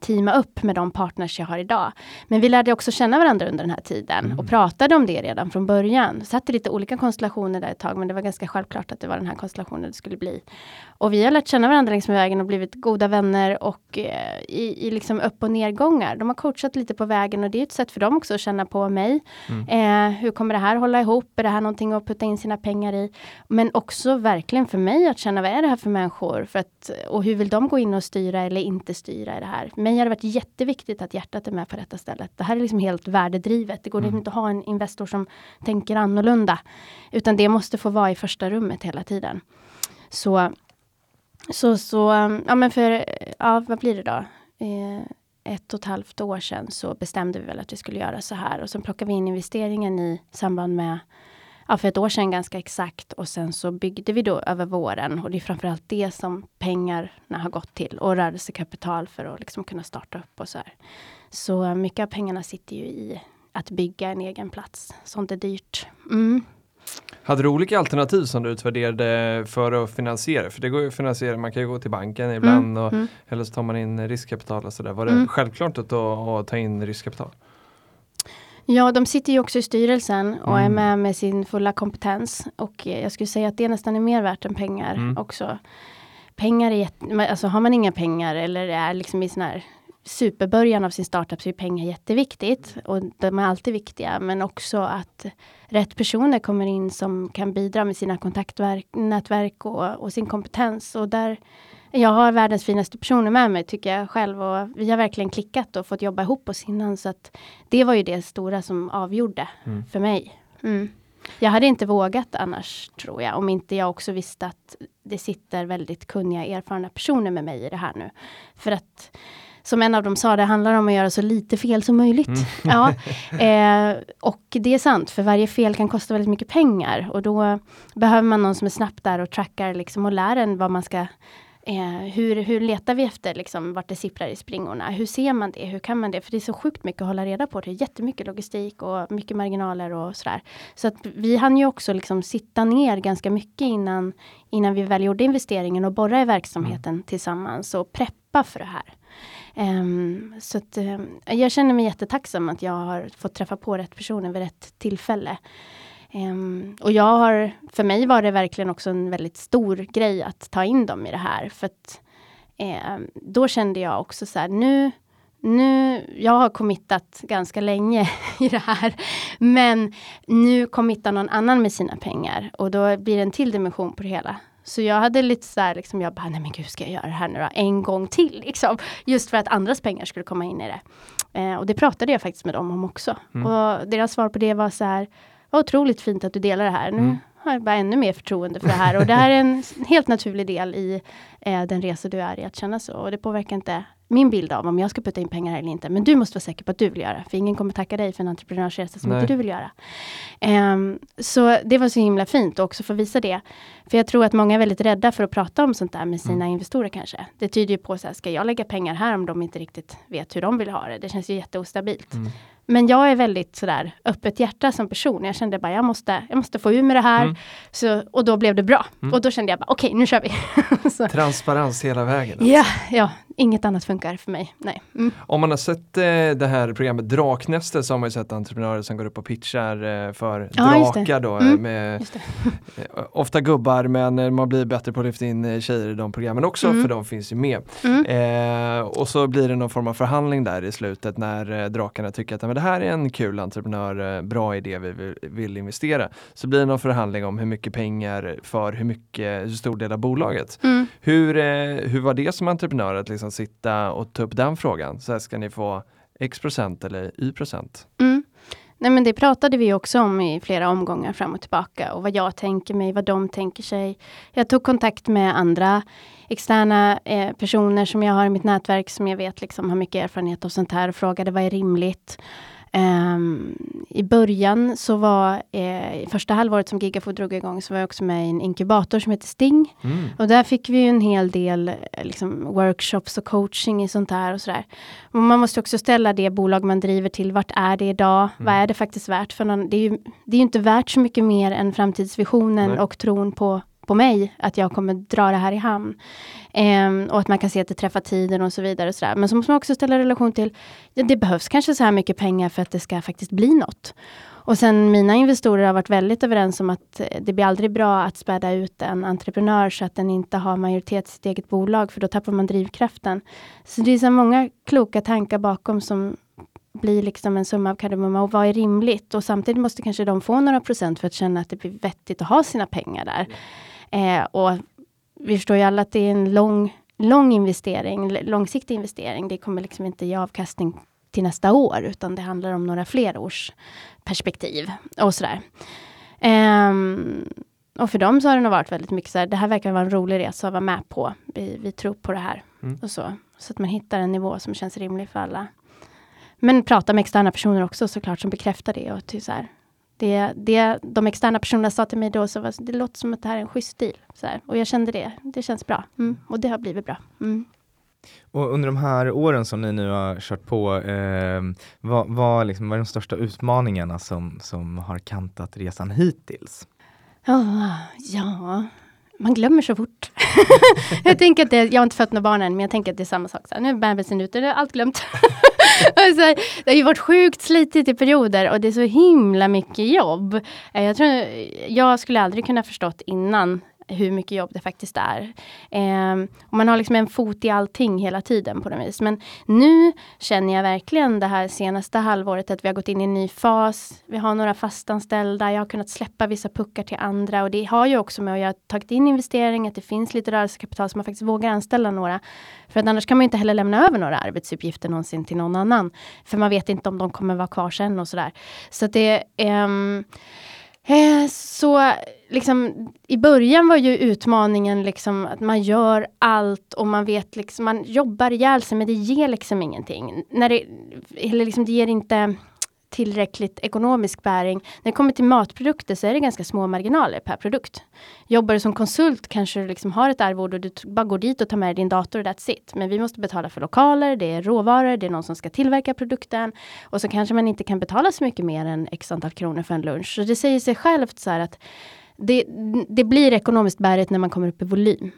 teama upp med de partners jag har idag. Men vi lärde också känna varandra under den här tiden och pratade om det redan från början. Satt i lite olika konstellationer där ett tag, men det var ganska självklart att det var den här konstellationen det skulle bli. Och vi har lärt känna varandra längs med vägen och blivit goda vänner och eh, i, i liksom upp och nedgångar. De har coachat lite på vägen och det är ett sätt för dem också att känna på mig. Eh, hur kommer det här hålla ihop? Är det här någonting att putta in sina pengar i? Men också verkligen för mig att känna vad är det här för människor? För att, och hur vill de gå in och styra eller inte styra i det här? För mig har det varit jätteviktigt att hjärtat är med på detta stället. Det här är liksom helt värdedrivet. Det går liksom inte att ha en Investor som tänker annorlunda. Utan det måste få vara i första rummet hela tiden. Så, så, så ja men för, ja vad blir det då? Eh, ett och ett halvt år sedan så bestämde vi väl att vi skulle göra så här och sen plockade vi in investeringen i samband med ja, för ett år sedan ganska exakt och sen så byggde vi då över våren och det är framförallt det som pengarna har gått till och rörelsekapital för att liksom kunna starta upp och så här. Så mycket av pengarna sitter ju i att bygga en egen plats. Sånt är dyrt. Mm. Hade du olika alternativ som du utvärderade för att finansiera? För det går ju att finansiera, man kan ju gå till banken ibland och, mm. eller så tar man in riskkapital och sådär. Var det Mm. självklart att, att ta in riskkapital? Ja, de sitter ju också i styrelsen och Mm. är med med sin fulla kompetens. Och eh, jag skulle säga att det nästan är mer värt än pengar Mm. också. Pengar är jätte, alltså har man inga pengar eller är liksom i sån här superbörjan av sin startup så är pengar jätteviktigt. Och de är alltid viktiga. Men också att rätt personer kommer in som kan bidra med sina kontaktnätverk och, och sin kompetens. Och där jag har världens finaste personer med mig tycker jag själv. Och vi har verkligen klickat och fått jobba ihop oss innan. Så att det var ju det stora som avgjorde Mm. för mig. Mm. Jag hade inte vågat annars tror jag. Om inte jag också visste att det sitter väldigt kunniga erfarna personer med mig i det här nu. För att som en av dem sa, det handlar om att göra så lite fel som möjligt. Mm. [LAUGHS] Ja, [LAUGHS] eh, och det är sant, för varje fel kan kosta väldigt mycket pengar. Och då behöver man någon som är snabbt där och trackar liksom, och lär en vad man ska Eh, hur, hur letar vi efter liksom, vart det sipprar i springorna? Hur ser man det? Hur kan man det? För det är så sjukt mycket att hålla reda på. Det är jättemycket logistik och mycket marginaler och sådär. Så att vi hann ju också liksom sitta ner ganska mycket innan, innan vi väl gjorde investeringen och borra i verksamheten tillsammans och preppa för det här. Ehm, så att, ehm, jag känner mig jättetacksam att jag har fått träffa på rätt personer vid rätt tillfälle. Ehm, och jag har, för mig var det verkligen också en väldigt stor grej att ta in dem i det här. För att ehm, då kände jag också så här, nu, nu, jag har committat ganska länge [LAUGHS] i det här. Men nu committar någon annan med sina pengar och då blir det en till dimension på det hela. Så jag hade lite så här, liksom, jag bara, nej men gud ska jag göra det här nu då? En gång till liksom. Just för att andras pengar skulle komma in i det. Eh, och det pratade jag faktiskt med dem om också. Mm. Och deras svar på det var så här, vad otroligt fint att du delar det här. Nu Mm. har jag bara ännu mer förtroende för det här. Och det här är en [LAUGHS] helt naturlig del i eh, den resa du är i att känna så. Och det påverkar inte min bild av om jag ska putta in pengar eller inte. Men du måste vara säker på att du vill göra. För ingen kommer tacka dig för en entreprenörsresa som Nej. inte du vill göra. Ehm, så det var så himla fint att också få visa det. För jag tror att många är väldigt rädda för att prata om sånt där med sina investorer kanske. Det tyder ju på så här, ska jag lägga pengar här om de inte riktigt vet hur de vill ha det? Det känns ju jätteostabilt. Mm. Men jag är väldigt sådär öppet hjärta som person. Jag kände bara jag måste, jag måste få ur med det här. Mm. Så, och då blev det bra. Mm. Och då kände jag bara okej nu kör vi. [LAUGHS] Transparens hela vägen. alltså. ja, ja, inget annat funkar för mig. Nej. Mm. Om man har sett eh, det här programmet Draknästet så har man ju sett entreprenörer som går upp och pitchar eh, för Ja, drakar då. Mm. Med, [LAUGHS] ofta gubbar men eh, man blir bättre på att lyfta in eh, tjejer i de programmen också Mm. för de finns ju med. Mm. Eh, och så blir det någon form av förhandling där i slutet när eh, drakarna tycker att "Ja, men det här är en kul entreprenör, bra idé, vi vill, vill investera. Så blir det någon förhandling om hur mycket pengar för hur mycket, hur stor del av bolaget. Mm. Hur, hur var det som entreprenör att liksom Liksom sitta och ta upp den frågan? Så här ska ni få X procent eller Y procent? Mm. Nej men det pratade vi också om i flera omgångar fram och tillbaka och vad jag tänker mig, vad de tänker sig. Jag tog kontakt med andra externa eh, personer som jag har i mitt nätverk som jag vet liksom har mycket erfarenhet av sånt här och frågade vad är rimligt. Ehm, I början så var, eh, första halvåret som Gigafood drog igång så var jag också med i en inkubator som heter Sting. Mm. Och där fick vi ju en hel del eh, liksom, workshops och coaching i sånt här och sådär. Och man måste också ställa det bolag man driver till, vart är det idag? Vad är det faktiskt värt? För någon, det, är ju, det är inte värt så mycket mer än framtidsvisionen Nej. och tron på, på mig, att jag kommer dra det här i hamn. Ehm, och att man kan se att det träffar tiden och så vidare. Och så där. Men så måste man också ställa relation till, ja, det behövs kanske så här mycket pengar för att det ska faktiskt bli något. Och sen mina investorer har varit väldigt överens om att eh, det blir aldrig bra att späda ut en entreprenör så att den inte har majoritet i sitt eget bolag, för då tappar man drivkraften. Så det är så många kloka tankar bakom som blir liksom en summa av kardemumma och vad är rimligt? Och samtidigt måste kanske de få några procent för att känna att det blir vettigt att ha sina pengar där. Mm. Eh, och vi förstår ju alla att det är en lång, lång investering, långsiktig investering. Det kommer liksom inte ge avkastning till nästa år, utan det handlar om några fler års perspektiv och sådär. Ehm, och för dem så har det nog varit väldigt mycket så här, det här verkar vara en rolig resa att vara med på. Vi, vi tror på det här. Mm. Och så. så att man hittar en nivå som känns rimlig för alla. Men prata med externa personer också såklart som bekräftar det. Och till så här, det, det de externa personerna sa till mig då, så var, det låter som att det här är en schysst deal. Så här. Och jag kände det, det känns bra. Mm. Och det har blivit bra. Mm. Och under de här åren som ni nu har kört på, eh, vad, vad, liksom, vad är de största utmaningarna som, som har kantat resan hittills? Oh, ja, man glömmer så fort. [LAUGHS] jag tänker att det, jag har inte fött några barn än, men jag tänker att det är samma sak. Så här, nu är bebisen ute, det är allt glömt. [LAUGHS] [LAUGHS] alltså, det har ju varit sjukt slitigt i perioder och det är så himla mycket jobb. Eh, jag, tror, jag skulle aldrig kunna förstått innan hur mycket jobb det faktiskt är. Eh, och man har liksom en fot i allting hela tiden på något vis. Men nu känner jag verkligen det här senaste halvåret att vi har gått in i en ny fas. Vi har några fastanställda, jag har kunnat släppa vissa puckar till andra och det har ju också med att jag har tagit in investering, att det finns lite rörelsekapital som man faktiskt vågar anställa några. För att annars kan man inte heller lämna över några arbetsuppgifter någonsin till någon annan. För man vet inte om de kommer vara kvar sen och sådär. Så att det är. Eh, Eh, så liksom, i början var ju utmaningen liksom att man gör allt och man vet liksom, man jobbar ihjäl sig men det ger liksom ingenting. När det, eller liksom, det ger inte tillräckligt ekonomisk bäring. När det kommer till matprodukter så är det ganska små marginaler per produkt. Jobbar du som konsult kanske du liksom har ett arvode och du bara går dit och tar med din dator och that's it. Men vi måste betala för lokaler, det är råvaror, det är någon som ska tillverka produkten. Och så kanske man inte kan betala så mycket mer än x antal kronor för en lunch. Så det säger sig självt så här att det, det, blir ekonomiskt bärigt när man kommer upp i volym.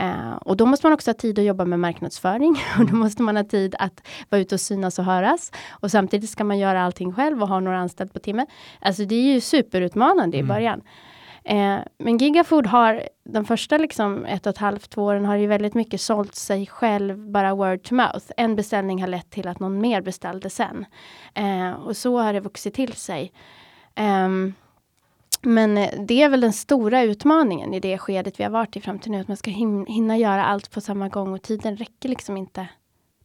Uh, och då måste man också ha tid att jobba med marknadsföring. [LAUGHS] Och då måste man ha tid att vara ute och synas och höras. Och samtidigt ska man göra allting själv och ha några anställda på timme. Alltså det är ju superutmanande mm. i början. Uh, men Gigafood har de första liksom ett och ett halvt, två åren har ju väldigt mycket sålt sig själv, bara word to mouth. En beställning har lett till att någon mer beställde sen. Uh, och så har det vuxit till sig. Um, men eh, det är väl den stora utmaningen i det skedet vi har varit i fram till nu. Att man ska hinna göra allt på samma gång och tiden räcker liksom inte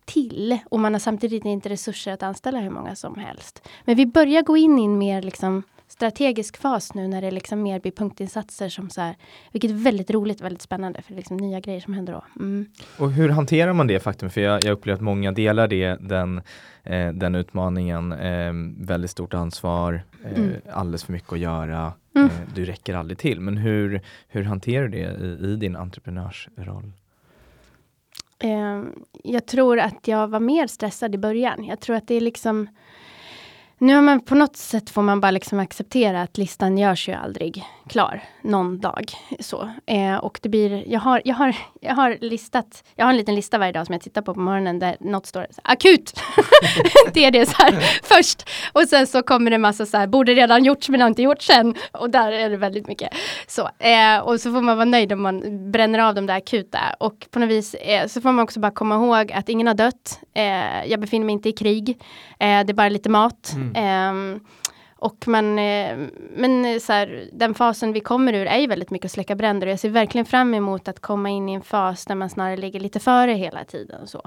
till. Och man har samtidigt inte resurser att anställa hur många som helst. Men vi börjar gå in i en mer liksom strategisk fas nu när det liksom mer blir punktinsatser som så här, vilket är väldigt roligt, väldigt spännande för det är liksom nya grejer som händer då. Mm. Och hur hanterar man det faktum? För jag, jag upplever att många delar det, den, eh, den utmaningen, eh, väldigt stort ansvar, eh, mm. alldeles för mycket att göra, mm. Eh, du räcker aldrig till. Men hur, hur hanterar du det i, i din entreprenörsroll? Ehm, jag tror att jag var mer stressad i början. Jag tror att det är liksom nu har man på något sätt får man bara liksom acceptera att listan görs ju aldrig klar någon dag. Så. Eh, och det blir, jag har, jag, har, jag har listat, jag har en liten lista varje dag som jag tittar på på morgonen där något står så, akut. [LAUGHS] det är det så här först. Och sen så kommer det massa så här, borde redan gjorts men har inte gjorts än. Och där är det väldigt mycket. Så, eh, och så får man vara nöjd om man bränner av de där akuta. Och på något vis eh, så får man också bara komma ihåg att ingen har dött. Eh, jag befinner mig inte i krig. Eh, det är bara lite mat. Mm. Och man, eh, men så här, den fasen vi kommer ur är ju väldigt mycket att släcka bränder och jag ser verkligen fram emot att komma in i en fas där man snarare ligger lite före hela tiden. Så.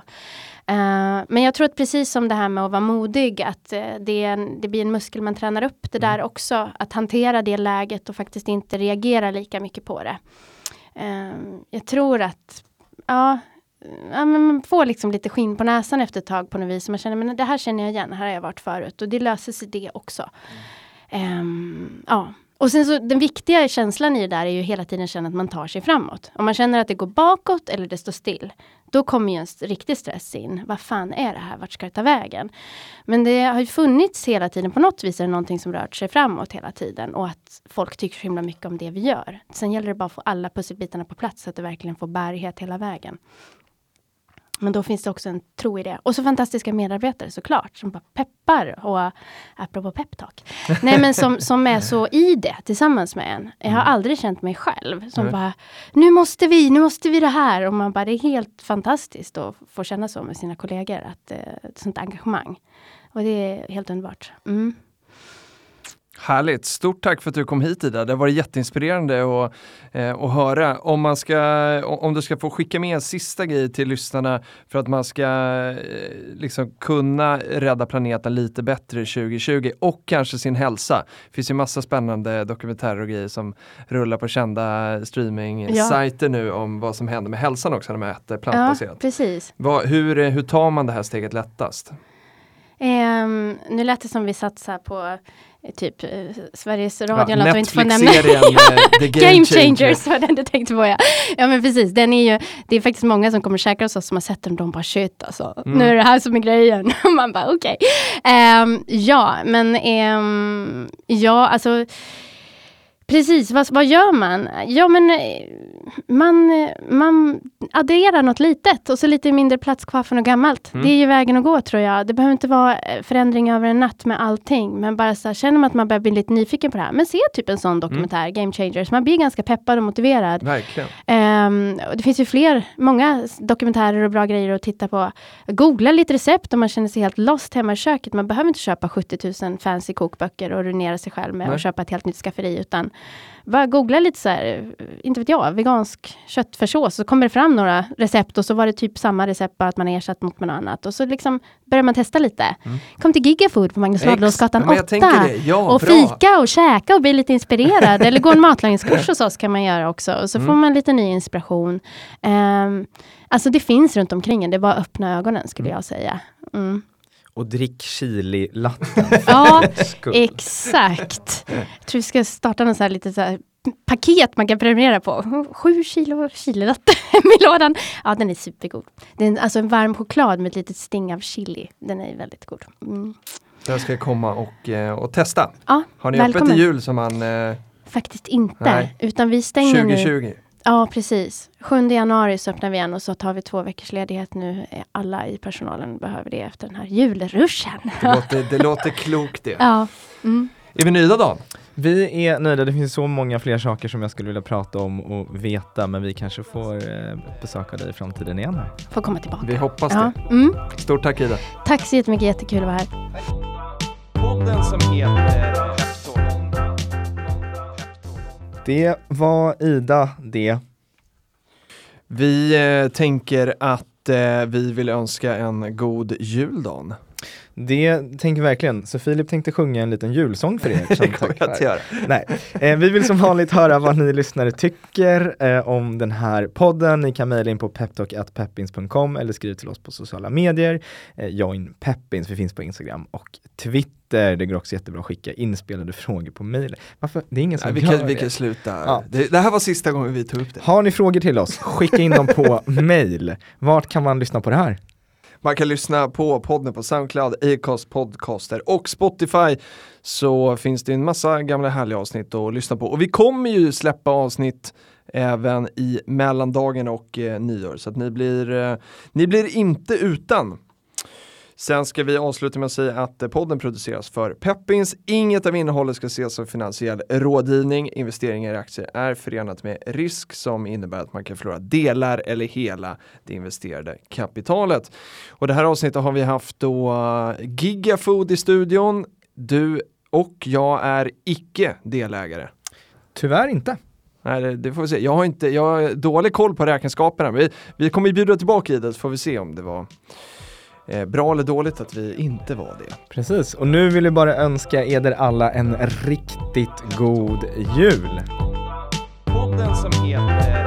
Uh, men jag tror att precis som det här med att vara modig, att det, en, det, blir en muskel man tränar upp det där mm. också. Att hantera det läget och faktiskt inte reagera lika mycket på det. Uh, jag tror att, ja, ja, men man får liksom lite skinn på näsan efter ett tag på något vis. Man känner, men det här känner jag igen, här har jag varit förut. Och det löser sig det också. Mm. Um, ja. Och sen så den viktiga känslan i det där är ju hela tiden känna att man tar sig framåt. Om man känner att det går bakåt eller det står still, då kommer ju en riktig stress in. Vad fan är det här? Vart ska det ta vägen? Men det har ju funnits hela tiden. På något vis är det någonting som rört sig framåt hela tiden och att folk tycker så himla mycket om det vi gör. Sen gäller det bara att få alla pusselbitarna på plats så att det verkligen får bärighet hela vägen. Men då finns det också en tro i det. Och så fantastiska medarbetare såklart, som bara peppar. Och apropå peptalk. [LAUGHS] Nej men som, som är så i det tillsammans med en. Jag har mm. aldrig känt mig själv. Som mm. bara, nu måste vi, nu måste vi det här. Och man bara, det är helt fantastiskt att få känna så med sina kollegor. Att, eh, sånt engagemang. Och det är helt underbart. Mm. Härligt! Stort tack för att du kom hit Ida. Det har varit jätteinspirerande att, eh, att höra. Om, man ska, om du ska få skicka med en sista grej till lyssnarna för att man ska eh, liksom kunna rädda planeten lite bättre 2020 och kanske sin hälsa. Det finns ju massa spännande dokumentärer och grejer som rullar på kända streaming-sajter ja. nu om vad som händer med hälsan också när man äter plantbaserat. Ja, precis. Vad, hur, hur tar man det här steget lättast? Um, nu lät det som vi satsar på typ eh, Sveriges Radio, ja, Netflix-serien The [LAUGHS] Game, Game Changers var den du tänkte på ja. Ja men precis, den är ju, det är faktiskt många som kommer käka hos oss som har sett den, de bara shit alltså, mm. nu är det här som är grejen. [LAUGHS] Man bara okej. Okay. Um, ja, men um, ja alltså Precis, vad, vad gör man? Ja men eh, man, eh, man adderar något litet och så lite mindre plats kvar för något gammalt. Mm. Det är ju vägen att gå tror jag. Det behöver inte vara eh, förändring över en natt med allting. Men bara så här, känner man att man börjar bli lite nyfiken på det här. Men se typ en sån dokumentär, Game Changers. Man blir ganska peppad och motiverad. Verkligen. Ehm, och det finns ju fler, många dokumentärer och bra grejer att titta på. Googla lite recept om man känner sig helt lost hemma i köket. Man behöver inte köpa 70 000 fancy kokböcker och ruinera sig själv med Nej. att köpa ett helt nytt skafferi. Utan bara googla lite så här, inte vet jag, vegansk köttfärssås. Så kommer det fram några recept och så var det typ samma recept bara att man ersatt mot något annat. Och så liksom börjar man testa lite. Kom till Gigafood på Magnus jag 8. tänker det. Ja, och bra. fika och käka och bli lite inspirerad. [LAUGHS] Eller gå en matlagningskurs hos oss kan man göra också. Och så Mm. får man lite ny inspiration. Um, alltså det finns runt omkring en, det är bara att öppna ögonen skulle jag säga. Mm. Och drick chili-latten. [LAUGHS] Ja, Skull. exakt. Jag tror vi ska starta något så här lite så här paket man kan prenumerera på. Sju kilo chililatte i [LAUGHS] lådan. Ja, den är supergod. Det är en, alltså en varm choklad med ett litet sting av chili. Den är väldigt god. Mm. Där ska jag komma och, eh, och testa. Ja, Har ni öppet välkommen. till jul som man eh, Faktiskt inte. Nej. Utan vi stänger nu. 2020? Ja, precis. 7 januari så öppnar vi igen och så tar vi två veckors ledighet nu. Eh, Alla i personalen behöver det efter den här julruschen. Det låter, det låter klokt det. ja. Mm. Är vi nöjda Dan? Vi är nöjda, det finns så många fler saker som jag skulle vilja prata om och veta men vi kanske får eh, besöka dig i framtiden igen. Här. Får komma tillbaka. Vi hoppas Ja. det. Mm. Stort tack Ida. Tack så jättemycket, jättekul att vara här. Det var Ida det. Vi eh, tänker att eh, vi vill önska en god jul Dan. Det tänker verkligen. Så Filip tänkte sjunga en liten julsång för er. [LAUGHS] Det kommer jag att göra. Nej, eh, vi vill som vanligt höra vad ni lyssnare tycker eh, om den här podden. Ni kan mejla in på peptalk.peppins.com eller skriv till oss på sociala medier. Eh, join Peppins, vi finns på Instagram och Twitter. Det går också jättebra att skicka inspelade [LAUGHS] frågor på mejl. Varför? Det är ingen som Nej, vi, gör kan, vi det. kan sluta. Ja. Det, det här var sista gången vi tog upp det. Har ni frågor till oss, skicka in dem på [LAUGHS] mejl. Vart kan man lyssna på det här? Man kan lyssna på podden på Soundcloud, Acast Podcaster och Spotify. Så finns det en massa gamla härliga avsnitt att lyssna på. Och vi kommer ju släppa avsnitt även i mellandagen och eh, nyår. Så att ni blir, eh, ni blir inte utan. Sen ska vi avsluta med att säga att eh, podden produceras för Peppins. Inget av innehållet ska ses som finansiell rådgivning. Investeringar i aktier är förenat med risk som innebär att man kan förlora delar eller hela det investerade kapitalet. Och det här avsnittet har vi haft då eh, Gigafood i studion. Du och jag är icke delägare. Tyvärr inte. Nej, det, får vi se. Jag har, inte, jag har dålig koll på räkenskaperna. Vi, vi kommer ju bjuda tillbaka i det så får vi se om det var eh, bra eller dåligt att vi inte var det. Precis, och nu vill vi bara önska eder alla en riktigt god jul. Podden som heter